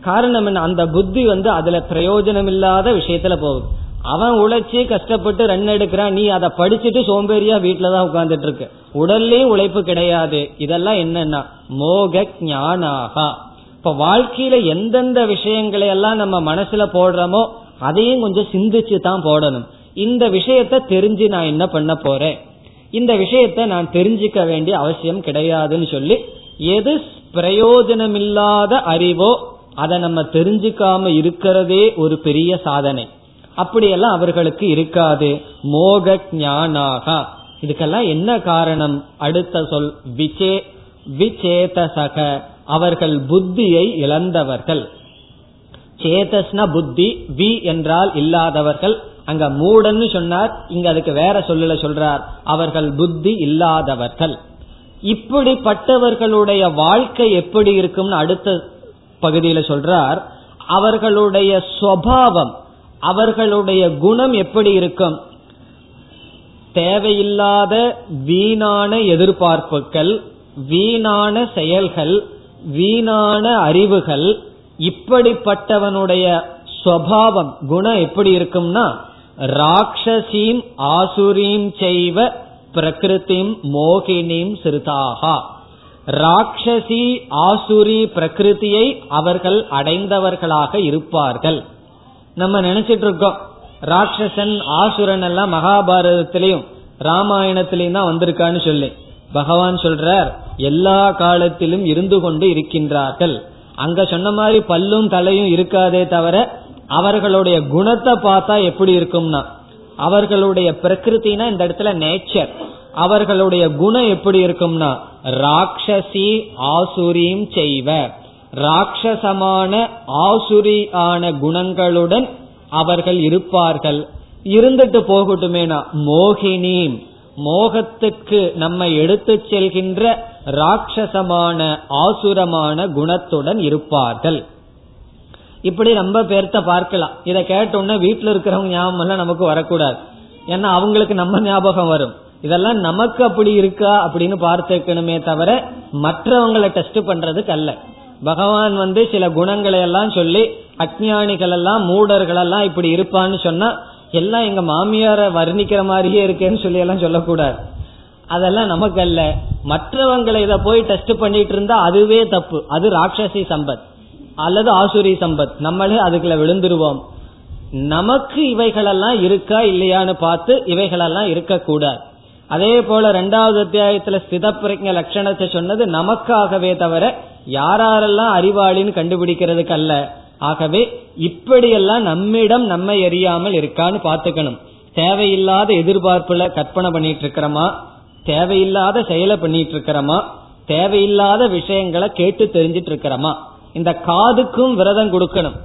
Speaker 2: காரணம் என்ன? அந்த புத்தி வந்து அதுல பிரயோஜனம் இல்லாத விஷயத்துல போகுது. அவன் உழைச்சி கஷ்டப்பட்டு ரன் எடுக்கிறான். நீ அதை படிச்சுட்டு சோம்பேறியா வீட்டுலதான் உட்கார்ந்துட்டு இருக்க உடல்லையும் உழைப்பு கிடையாது. இதெல்லாம் என்னன்னா மோக ஞானாகா இப்ப வாழ்க்கையில எந்தெந்த விஷயங்களை எல்லாம் நம்ம மனசுல போடுறோமோ அதையும் கொஞ்சம் சிந்திச்சு தான் போடணும். இந்த விஷயத்த தெரிஞ்சு நான் என்ன பண்ண போறேன்? இந்த விஷயத்த நான் தெரிஞ்சுக்க வேண்டிய அவசியம் கிடையாதுன்னு சொல்லி எது பிரயோஜனமில்லாத அறிவோ அதை நம்ம தெரிஞ்சுக்காம இருக்கிறதே ஒரு பெரிய சாதனை. அப்படியெல்லாம் அவர்களுக்கு இருக்காது. மோக ஞானாகா. இதுக்கெல்லாம் என்ன காரணம்? அடுத்த சொல் விசே விச்சேதசக. அவர்கள் புத்தியை இழந்தவர்கள். சேதஸ்ன புத்தி வி என்றால் இல்லாதவர்கள். அங்க மூடன்னு சொன்னார் இங்க அதுக்கு வேற சொல்லல சொல்றார். அவர்கள் புத்தி இல்லாதவர்கள். இப்படிப்பட்டவர்களுடைய வாழ்க்கை எப்படி இருக்கும்னு அடுத்த பகுதியில சொல்றார். அவர்களுடைய சுவாவம் அவர்களுடைய குணம் எப்படி இருக்கும்? தேவையில்லாத வீணான எதிர்பார்ப்புகள் வீணான செயல்கள் வீணான அறிவுகள் இப்படிப்பட்டவனுடைய சுவாவம் குணம் எப்படி இருக்கும்னா ராட்சசீம் ஆசுரீம் செய்வ பிரகிருதிம் மோகினிம் சிறுதாகா ராட்சசி ஆசுரி பிரகிருதியை அவர்கள் அடைந்தவர்களாக இருப்பார்கள். நம்ம நினைச்சிட்டு இருக்கோம். ராட்சசன் ஆசுரன் எல்லாம் மகாபாரதத்திலையும் ராமாயணத்திலையும் தான் வந்திருக்கான்னு சொல்லி. பகவான் சொல்றார் எல்லா காலத்திலும் இருந்து கொண்டு இருக்கின்றார்கள். அங்க சொன்ன மாதிரி பல்லும் தலையும் இருக்காதே தவிர அவர்களுடைய குணத்தை பார்த்தா எப்படி இருக்கும்னா அவர்களுடைய பிரகிருத்தினா இந்த இடத்துல நேச்சர் அவர்களுடைய குணம் எப்படி இருக்கும்னா ராட்சசி ஆசுரியும் செய்வ. ராட்சசமான ஆசுரியான குணங்களுடன் அவர்கள் இருப்பார்கள். இருந்துட்டு போகட்டுமேனா மோகினி மோகத்துக்கு நம்ம எடுத்து செல்கின்ற ராட்சசமான ஆசுரமான குணத்துடன் இருப்பார்கள். இப்படி ரொம்ப பேர்த்த பார்க்கலாம். இதை கேட்டோம்னா வீட்டுல இருக்கிறவங்க ஞாபகம் எல்லாம் நமக்கு வரக்கூடாது. ஏன்னா அவங்களுக்கு நம்ம ஞாபகம் வரும். இதெல்லாம் நமக்கு அப்படி இருக்கா அப்படின்னு பார்த்துக்கணுமே தவிர மற்றவங்களை டெஸ்ட் பண்றதுக்கு அல்ல. பகவான் வந்து சில குணங்களை எல்லாம் சொல்லி அஜானிகள் எல்லாம் மூடர்கள் எல்லாம் இப்படி இருப்பான்னு சொன்னா எல்லாம் எங்க மாமியார வர்ணிக்கிற மாதிரியே இருக்கேன்னு சொல்லி எல்லாம் சொல்லக்கூடாது. அதெல்லாம் நமக்கு அல்ல. மற்றவங்களை இதை போய் டெஸ்ட் பண்ணிட்டு இருந்தா அதுவே தப்பு. அது ராட்சசி சம்பத். அல்லது ஆசுரி சம்பத். நம்மளே அதுக்குள்ள விழுந்துருவோம். நமக்கு இவைகளெல்லாம் இருக்கா இல்லையான்னு பார்த்து இவைகளெல்லாம் இருக்கக்கூடாது. அதே போல ரெண்டாவது அத்தியாயத்துல ஸ்தித பிரஜ லட்சணத்தை சொன்னது நமக்காகவே தவிர யாரெல்லாம் அறிவாளின்னு கண்டுபிடிக்கிறதுக்கு அல்ல. ஆகவே இப்படியெல்லாம் நம்மிடம் நம்மை எறியாமல் இருக்கான்னு பாத்துக்கணும் தேவையில்லாத எதிர்பார்ப்புல கற்பனை பண்ணிட்டு இருக்கிறோமா? தேவையில்லாத செயலை பண்ணிட்டு இருக்கிறோமா? தேவையில்லாத விஷயங்களை கேட்டு தெரிஞ்சிட்டு இருக்கிறோமா? இந்த காதுக்கும் விரதம் கொடுக்கணும்.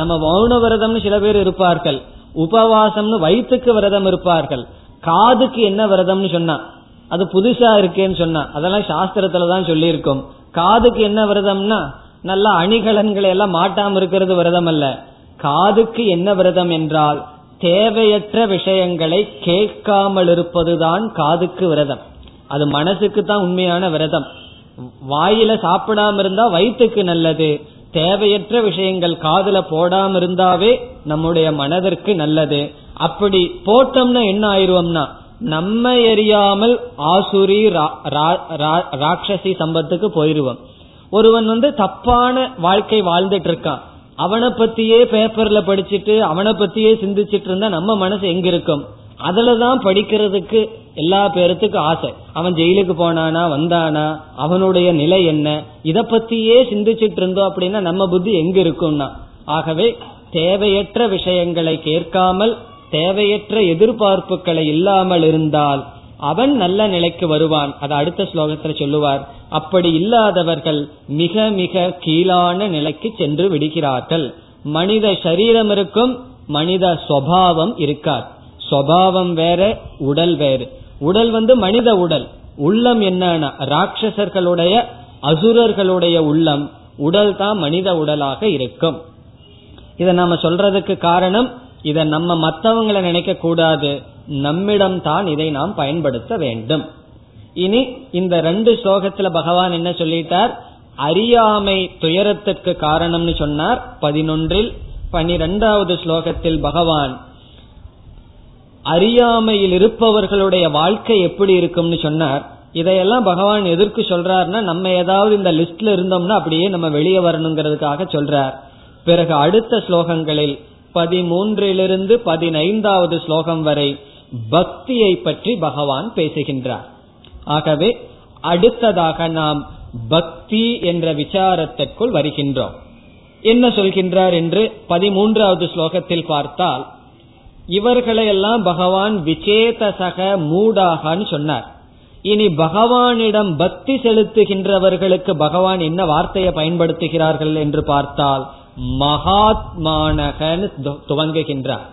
Speaker 2: நம்ம மௌன விரதம்னு சில பேர் இருப்பார்கள். உபவாசம்னு வயிற்றுக்கு விரதம் இருப்பார்கள். காதுக்கு என்ன விரதம்னு சொன்னா அது புதுசா இருக்கேன்னு சொன்னா அதெல்லாம் சாஸ்திரத்துல தான் சொல்லியிருக்கோம். காதுக்கு என்ன விரதம்னா நல்ல அணிகலன்களை எல்லாம் மாட்டாம இருக்கிறது விரதம் அல்ல. காதுக்கு என்ன விரதம் என்றால் தேவையற்ற விஷயங்களை கேட்காமல் இருப்பதுதான் காதுக்கு விரதம். அது மனசுக்கு தான் உண்மையான விரதம். வாயில சாப்பிடாம இருந்தா வயிற்றுக்கு நல்லது. தேவையற்ற விஷயங்கள் காதுல போடாம இருந்தாவே நம்முடைய மனதிற்கு நல்லது. அப்படி போட்டோம்னா என்ன ஆயிருவோம்னா நம்ம எரியாமல் ஆசுரி ராட்சசி சம்பத்துக்கு போயிருவோம். ஒருவன் வந்து தப்பான வாழ்க்கை வாழ்ந்துட்டு இருக்கான். அவனை பத்தியே பேப்பர்ல படிச்சுட்டு அவனை பத்தியே சிந்திச்சிட்டு இருந்தா நம்ம மனசு எங்க இருக்கும்? அதுலதான் படிக்கிறதுக்கு எல்லா பேருத்துக்கும் ஆசை. அவன் ஜெயிலுக்கு போனானா வந்தானா அவனுடைய நிலை என்ன? இத பத்தியே சிந்திச்சிட்டு இருந்தோம் அப்படின்னா நம்ம புத்தி எங்க இருக்கும்னா? ஆகவே தேவையற்ற விஷயங்களை கேட்காமல் தேவையற்ற எதிர்பார்ப்புகளை இல்லாமல் இருந்தால் அவன் நல்ல நிலைக்கு வருவான். அது அடுத்த ஸ்லோகத்துல சொல்லுவார். அப்படி இல்லாதவர்கள் மிக மிக கீழான நிலைக்கு சென்று விடுகிறார்கள். மனித சரீரம் இருக்கும் மனித சுவாவம் இருக்கார் சுவாவம் வேற உடல் வேறு. உடல் வந்து மனித உடல். உள்ளம் என்னன்னா ராட்சசர்களுடைய அசுரர்களுடைய உள்ளம். உடல் தான் மனித உடலாக இருக்கும். இத நாம சொல்றதுக்கு காரணம் இத நம்ம மத்தவங்களை நினைக்க கூடாது நம்மிடம் தான் இதை நாம் பயன்படுத்த வேண்டும். இனி இந்த ரெண்டு ஸ்லோகத்துல பகவான் என்ன சொல்லிட்டார்? அறியாமை துயரத்திற்கு காரணம்னு சொன்னார். பதினொன்றில் பனிரெண்டாவது ஸ்லோகத்தில் பகவான் அறியாமையில் இருப்பவர்களுடைய வாழ்க்கை எப்படி இருக்கும்னு சொன்னார். இதையெல்லாம் பகவான் எதற்கு சொல்றாருன்னா நம்ம ஏதாவது இந்த லிஸ்ட்ல இருந்தோம்னா அப்படியே நம்ம வெளியே வரணுங்கிறதுக்காக சொல்றார். பிறகு அடுத்த ஸ்லோகங்களில் பதிமூன்றிலிருந்து பதினைந்தாவது ஸ்லோகம் வரை பக்தியை பற்றி பகவான் பேசுகின்றார். ஆகவே அடுத்ததாக நாம் பக்தி என்ற விசாரத்திற்குள் வருகின்றோம். என்ன சொல்கின்றார் என்று பதிமூன்றாவது ஸ்லோகத்தில் பார்த்தால் இவர்களையெல்லாம் பகவான் விசேதசக மூடாகன்னு சொன்னார். இனி பகவானிடம் பக்தி செலுத்துகின்றவர்களுக்கு பகவான் என்ன வார்த்தையை பயன்படுத்துகிறார்கள் என்று பார்த்தால் மகாத்மானகன் துவங்குகின்றார்.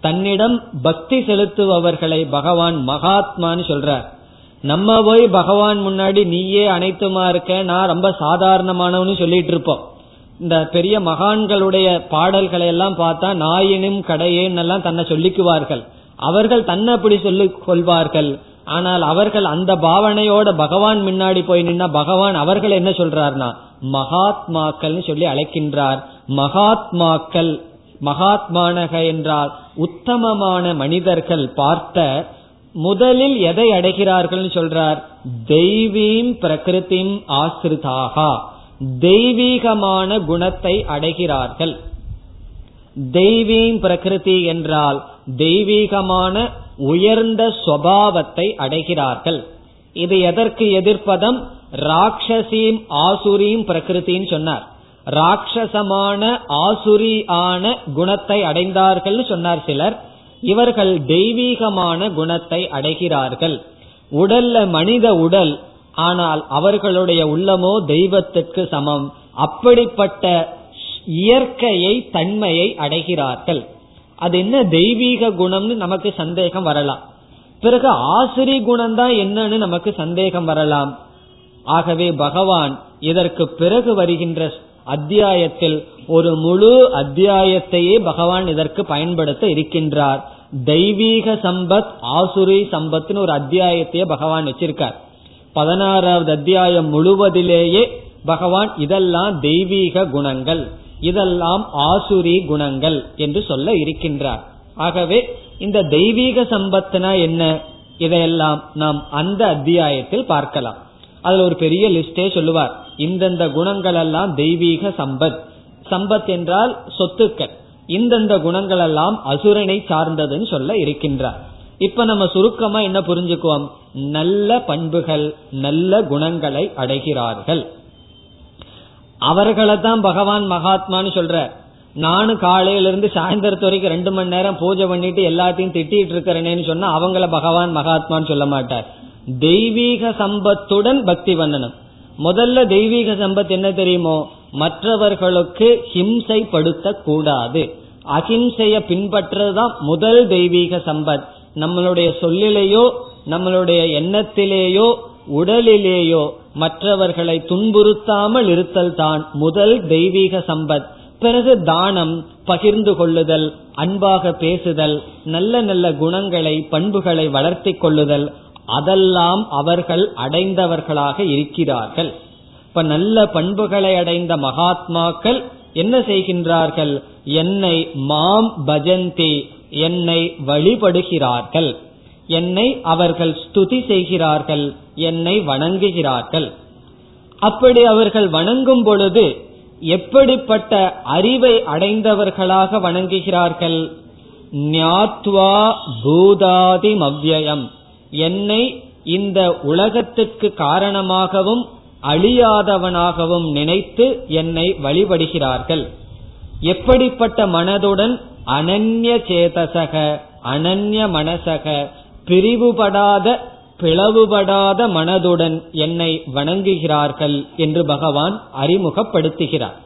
Speaker 2: தன்னிடம் பக்தி செலுத்துபவர்களை பகவான் மகாத்மான்னு சொல்றார். நம்ம போய் பகவான் முன்னாடி நீயே அனைத்துமா இருக்க நான் ரொம்ப சாதாரணமானவனு சொல்லிட்டு இருப்போம். இந்த பெரிய மகான்களுடைய பாடல்களை எல்லாம் பார்த்தா நாயினும் கடையேன்னு எல்லாம் தன்னை சொல்லிக்குவார்கள். அவர்கள் தன்னை அப்படி சொல்லிக் கொள்வார்கள். ஆனால் அவர்கள் அந்த பாவனையோட பகவான் முன்னாடி போய் நின்னா பகவான் அவர்கள் என்ன சொல்றார்னா மகாத்மாக்கள் சொல்லி அழைக்கின்றார். மகாத்மாக்கள் மகாத்மானக என்றால் உத்தமமான மனிதர்கள் பார்த்த முதலில் எதை அடைகிறார்கள் சொல்றார் தெய்வீம் பிரகிருதிம் ஆசிரிதாகா. தெய்வீகமான குணத்தை அடைகிறார்கள். தெய்வீம் பிரகிருதி என்றால் தெய்வீகமான உயர்ந்த சுவாவத்தை அடைகிறார்கள். இது எதற்கு எதிர்ப்பதம்? ராட்சசீம் ஆசுரீம் பிரகிருத்தின்னு சொன்னார். ராட்சசமான ஆசுரி ஆன குணத்தை அடைந்தார்கள் சொன்னார் சிலர். இவர்கள் தெய்வீகமான குணத்தை அடைகிறார்கள். உடல்ல மனித உடல் ஆனால் அவர்களுடைய உள்ளமோ தெய்வத்திற்கு சமம். அப்படிப்பட்ட இயற்கையை தன்மையை அடைகிறார்கள். அது என்ன தெய்வீக குணம்னு நமக்கு சந்தேகம் வரலாம். பிறகு ஆசிரி குணம் தான் என்னன்னு நமக்கு சந்தேகம் வரலாம். ஆகவே பகவான் இதற்கு பிறகு வருகின்ற அத்தியாயத்தில் ஒரு முழு அத்தியாயத்தையே பகவான் இதற்கு பயன்படுத்த இருக்கின்றார். தெய்வீக சம்பத் ஆசுரி சம்பத்னு ஒரு அத்தியாயத்தையே பகவான் வச்சிருக்கார். பதினாறாவது அத்தியாயம் முழுவதிலேயே பகவான் இதெல்லாம் தெய்வீக குணங்கள் இதெல்லாம் ஆசுரி குணங்கள் என்று சொல்ல இருக்கின்றார். ஆகவே இந்த தெய்வீக சம்பத்துனா என்ன? இதையெல்லாம் நாம் அந்த அத்தியாயத்தில் பார்க்கலாம். அதுல ஒரு பெரிய லிஸ்டே சொல்லுவார். இந்தந்த குணங்கள் எல்லாம் தெய்வீக சம்பத். சம்பத் என்றால் சொத்துக்கள். இந்தந்த குணங்கள் எல்லாம் அசுரனை சார்ந்ததுன்னு சொல்ல இருக்கின்றார். இப்ப நம்ம சுருக்கமா என்ன புரிஞ்சுக்குவோம்? நல்ல பண்புகள் நல்ல குணங்களை அடைகிறார்கள். அவர்களை தான் பகவான் மகாத்மான்னு சொல்ற. நானும் காலையில இருந்து சாயந்தரத்து வரைக்கும் ரெண்டு மணி நேரம் பூஜை பண்ணிட்டு எல்லாத்தையும் திட்டிட்டு இருக்கிறேன்னு சொன்னா அவங்கள பகவான் மகாத்மான்னு சொல்ல மாட்டார். தெய்வீக சம்பத்துடன் பக்தி பண்ணணும். முதல்ல தெய்வீக சம்பத் என்ன தெரியுமோ? மற்றவர்களுக்கு ஹிம்சை படுத்த கூடாது அகிம்சைய பின்பற்றதுதான் முதல் தெய்வீக சம்பத். நம்மளுடைய சொல்லிலேயோ நம்மளுடைய எண்ணத்திலேயோ உடலிலேயோ மற்றவர்களை துன்புறுத்தாமல் இருத்தல் தான் முதல் தெய்வீக சம்பத். பிறகு தானம் பகிர்ந்து கொள்ளுதல் அன்பாக பேசுதல் நல்ல நல்ல குணங்களை பண்புகளை வளர்த்தி கொள்ளுதல் அதெல்லாம் அவர்கள் அடைந்தவர்களாக இருக்கிறார்கள். இப்ப நல்ல பண்புகளை அடைந்த மகாத்மாக்கள் என்ன செய்கின்றார்கள்? என்னை மாம் பஜந்தி என்னை வழிபடுகிறார்கள். என்னை அவர்கள் ஸ்துதி செய்கிறார்கள். என்னை வணங்குகிறார்கள். அப்படி அவர்கள் வணங்கும் பொழுது எப்படிப்பட்ட அறிவை அடைந்தவர்களாக வணங்குகிறார்கள்? ஞாத்வா பூதாதி மவ்யயம். என்னை இந்த உலகத்திற்கு காரணமாகவும் அழியாதவனாகவும் நினைத்து என்னை வழிபடுகிறார்கள். எப்படிப்பட்ட மனதுடன் அனன்ய சேதசக அனன்ய மனசக பிரிவுபடாத பிளவுபடாத மனதுடன் என்னை வணங்குகிறார்கள் என்று பகவான் அறிமுகப்படுத்துகிறார்.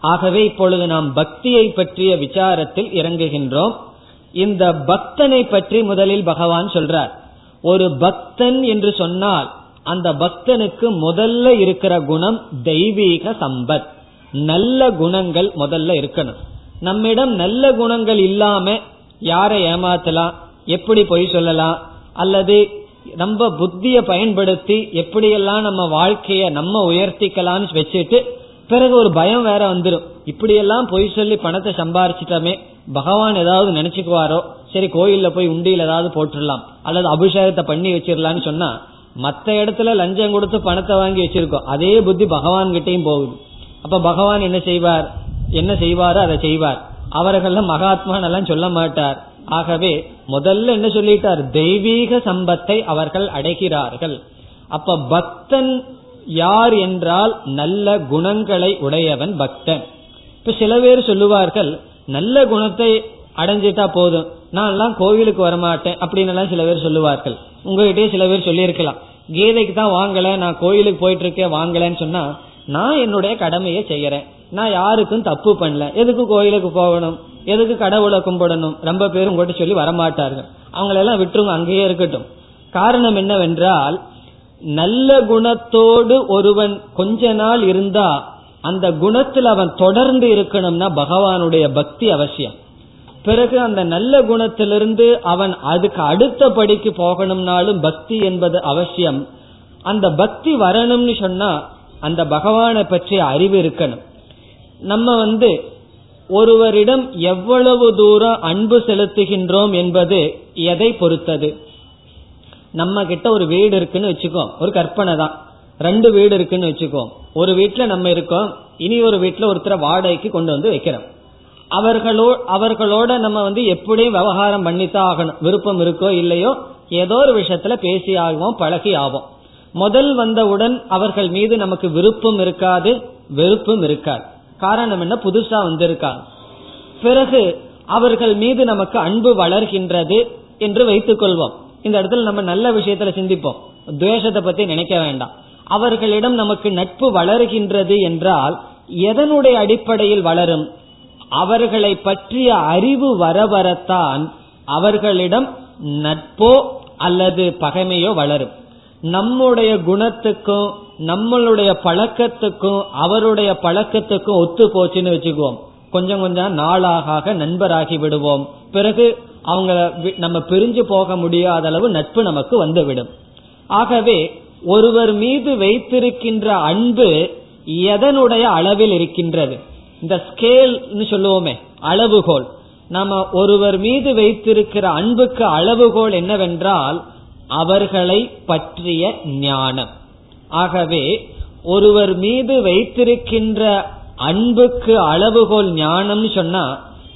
Speaker 2: ஆகவே இப்பொழுது நாம் பக்தியை பற்றிய விசாரத்தில் இறங்குகின்றோம். இந்த பக்தனை பற்றி முதலில் பகவான் சொல்றார். ஒரு பக்தன் என்று சொன்னால் அந்த பக்தனுக்கு முதல்ல இருக்கிற குணம் தெய்வீக சம்பத். நல்ல குணங்கள் முதல்ல இருக்கணும். நம்மிடம் நல்ல குணங்கள் இல்லாம யாரை ஏமாத்தலாம் எப்படி பொய் சொல்லலாம் அல்லது நம்ம புத்திய பயன்படுத்தி எப்படியெல்லாம் நம்ம வாழ்க்கைய நம்ம உயர்த்திக்கலாம்னு வச்சுட்டு பிறகு ஒரு பயம் வேற வந்துடும் இப்படியெல்லாம் பொய் சொல்லி பணத்தை சம்பாரிச்சிட்டோமே பகவான் ஏதாவது நினைச்சுக்குவாரோ? சரி கோயில்ல போய் உண்டியில் ஏதாவது போட்டுடலாம். அல்லது அபிஷேகத்தை பண்ணி வச்சிடலாம்னு சொன்னா மற்ற இடத்துல லஞ்சம் கொடுத்து பணத்தை வாங்கி வச்சிருக்கோம். அதே புத்தி பகவான் கிட்டையும் போகுது. அப்ப பகவான் என்ன செய்வார்? என்ன செய்வாரோ அதை செய்வார். அவர்கள் மகாத்மான் எல்லாம் சொல்ல மாட்டார். ஆகவே முதல்ல என்ன சொல்லிட்டார்? தெய்வீக சம்பத்தை அவர்கள் அடைகிறார்கள். அப்ப பக்தன் யார் என்றால் நல்ல குணங்களை உடையவன் பக்தன். இப்ப சில பேர் சொல்லுவார்கள் நல்ல குணத்தை அடைஞ்சிட்டா போதும். நான் எல்லாம் கோவிலுக்கு வரமாட்டேன் அப்படின்னு எல்லாம் சில பேர் சொல்லுவார்கள். உங்ககிட்டயே சில பேர் சொல்லியிருக்கலாம். கீதைக்கு தான் வாங்கல நான் கோயிலுக்கு போயிட்டு இருக்கேன் வாங்கலன்னு சொன்னா நான் என்னுடைய கடமையை செய்யறேன். நான் யாருக்கும் தப்பு பண்ணல. எதுக்கு கோயிலுக்கு போகணும்? எதுக்கு கடவுளை கும்பிடணும்? ரொம்ப பேரும் கூட சொல்லி வரமாட்டார்கள். அவங்களெல்லாம் விட்டுருங்க அங்கேயே இருக்கட்டும். காரணம் என்னவென்றால் நல்ல குணத்தோடு ஒருவன் கொஞ்ச நாள் இருந்தா அந்த குணத்தில் அவன் தொடர்ந்து இருக்கணும்னா பகவானுடைய பக்தி அவசியம். பிறகு அந்த நல்ல குணத்திலிருந்து அவன் அதுக்கு அடுத்த படிக்கு போகணும்னாலும் பக்தி என்பது அவசியம். அந்த பக்தி வரணும்னு சொன்னா அந்த பகவானை பற்றிய அறிவு இருக்கணும். நம்ம வந்து ஒருவரிடம் எவ்வளவு தூரம் அன்பு செலுத்துகின்றோம் என்பது எதை பொறுத்தது? நம்ம கிட்ட ஒரு வீடு இருக்குன்னு வச்சுக்கோ ஒரு கற்பனை தான். ரெண்டு வீடு இருக்குன்னு வச்சுக்கோ. ஒரு வீட்டுல நம்ம இருக்கோம் இனி ஒரு வீட்டுல ஒருத்தரை வாடகைக்கு கொண்டு வந்து வைக்கிறோம். அவர்களோ அவர்களோட நம்ம வந்து எப்படியும் விவகாரம் பண்ணித்தான் ஆகணும் விருப்பம் இருக்கோ இல்லையோ ஏதோ ஒரு விஷயத்துல பேசி ஆகுவோம் பழகி ஆகும் முதல் வந்தவுடன் அவர்கள் மீது நமக்கு விருப்பம் இருக்காது வெறுப்பும் இருக்காது. காரணம் என்ன? புதுசா வந்திருக்காங்க பிறகு அவர்கள் மீது நமக்கு அன்பு வளர்கின்றது என்று வைத்துக் கொள்வோம். இந்த இடத்துல நம்ம நல்ல விஷயத்துல சிந்திப்போம். துவேஷத்தை பத்தி நினைக்க வேண்டாம். அவர்களிடம் நமக்கு நட்பு வளர்கின்றது என்றால் எதனுடைய அடிப்படையில் வளரும்? அவர்களை பற்றிய அறிவு வர வரத்தான் அவர்களிடம் நட்போ அல்லது பகைமையோ வளரும். நம்முடைய குணத்துக்கும் நம்மளுடைய பழக்கத்துக்கும் அவருடைய பழக்கத்துக்கும் ஒத்து போச்சுன்னு வச்சுக்குவோம். கொஞ்சம் கொஞ்சம் நாளாக நண்பராகி விடுவோம். பிறகு அவங்க நம்ம பிரிஞ்சு போக முடியாத அளவு நட்பு நமக்கு வந்துவிடும். ஆகவே ஒருவர் மீது வைத்திருக்கின்ற அன்பு எதனுடைய அளவில் இருக்கின்றது? இந்த ஸ்கேல் சொல்லுவோமே அளவுகோல். நம்ம ஒருவர் மீது வைத்திருக்கிற அன்புக்கு அளவுகோல் என்னவென்றால் அவர்களை பற்றிய ஞானம். ஆகவே ஒருவர் மீது வைத்திருக்கின்ற அன்புக்கு அளவுகோல் ஞானம்னு சொன்னா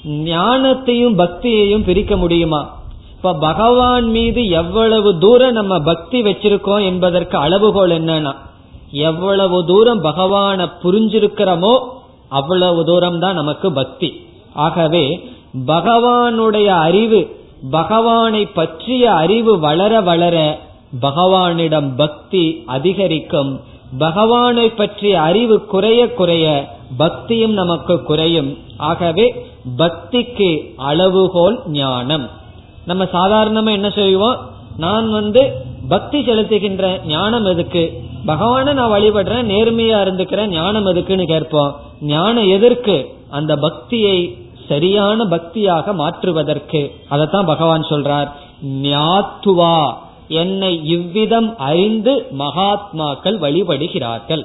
Speaker 2: ஞானத்தையும் பக்தியையும் பிரிக்க முடியுமா? இப்ப பகவான் மீது எவ்வளவு தூரம் நம்ம பக்தி வச்சிருக்கோம் என்பதற்கு அளவுகோல் என்னன்னா எவ்வளவு தூரம் பகவான புரிஞ்சிருக்கிறோமோ அவ்வளவு தூரம் தான் நமக்கு பக்தி. ஆகவே பகவானுடைய அறிவு பகவானை பற்றிய அறிவு வளர வளர பகவானிடம் பக்தி அதிகரிக்கும். பகவானை பற்றிய அறிவு குறைய குறைய பக்தியும் நமக்கு குறையும். ஆகவே பக்திக்கு அளவுகோல் ஞானம். நம்ம சாதாரணமா என்ன செய்வோம் நான் வந்து பக்தி செலுத்துகின்ற ஞானம் எதுக்கு? பகவான நான் வழிபடுறேன் நேர்மையா இருந்துக்கிறேன் ஞானம் எதுக்குன்னு கேட்போம். ஞானம் எதற்கு? அந்த பக்தியை சரியான பக்தியாக மாற்றுவதற்கு. அதைத்தான் பகவான் சொல்றார் ஞாத்துவா என்னை இவ்விதம் அறிந்து மகாத்மாக்கள் வழிபடுகிறார்கள்.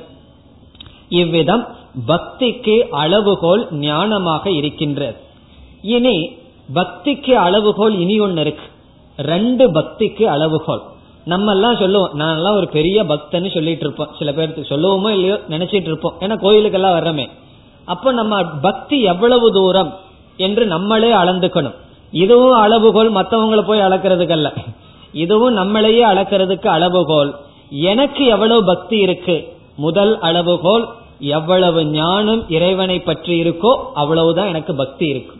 Speaker 2: இவ்விதம் பக்திக்கு அளவுகோல் ஞானமாக இருக்கின்றது இனி பக்திக்கு அளவுகோல் இனி ஒன்னு இருக்கு. ரெண்டு பக்திக்கு அளவுகோல். நம்ம எல்லாம் சொல்லுவோம் நான் எல்லாம் ஒரு பெரிய பக்தன்னு சொல்லிட்டு இருப்போம் சில பேருக்கு சொல்லுவோமோ இல்லையோ நினைச்சிட்டு இருப்போம். ஏன்னா கோயிலுக்கெல்லாம் வர்றமே. அப்ப நம்ம பக்தி எவ்வளவு தூரம் என்று நம்மளே அளந்துக்கணும். இதுவும் அளவுகோல் மற்றவங்களை போய் அளக்கிறதுக்கல்ல. இதுவும் நம்மளையே அளக்கிறதுக்கு அளவுகோல். எனக்கு எவ்வளவு பக்தி இருக்கு? முதல் அளவுகோல் எவ்வளவு ஞானம் இறைவனை பற்றி இருக்கோ அவ்வளவுதான் எனக்கு பக்தி இருக்கு.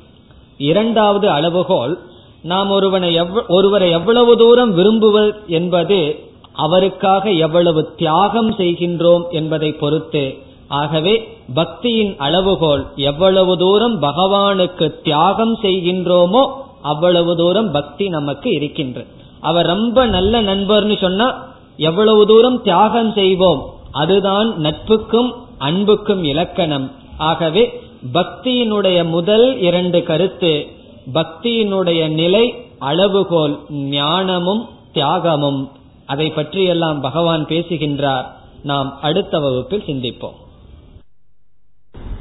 Speaker 2: இரண்டாவது அளவுகோல் நாம் ஒருவனை ஒருவரை எவ்வளவு தூரம் விரும்புவது என்பது அவருக்காக எவ்வளவு தியாகம் செய்கின்றோம் என்பதை பொறுத்து ஆகவே பக்தியின் அளவுகோல் எவ்வளவு தூரம் பகவானுக்கு தியாகம் செய்கின்றோமோ அவ்வளவு தூரம் பக்தி நமக்கு இருக்கின்ற. அவர் ரொம்ப நல்ல நண்பர்னு சொன்னா எவ்வளவு தூரம் தியாகம் செய்வோம் அதுதான் நட்புக்கும் அன்புக்கும் இலக்கணம். ஆகவே பக்தியினுடைய முதல் இரண்டு கருத்து பக்தியினுடைய நிலை அளவுகோல் ஞானமும் தியாகமும். அதை பற்றியெல்லாம் பகவான் பேசுகின்றார். நாம் அடுத்த வகுப்பில் சிந்திப்போம்.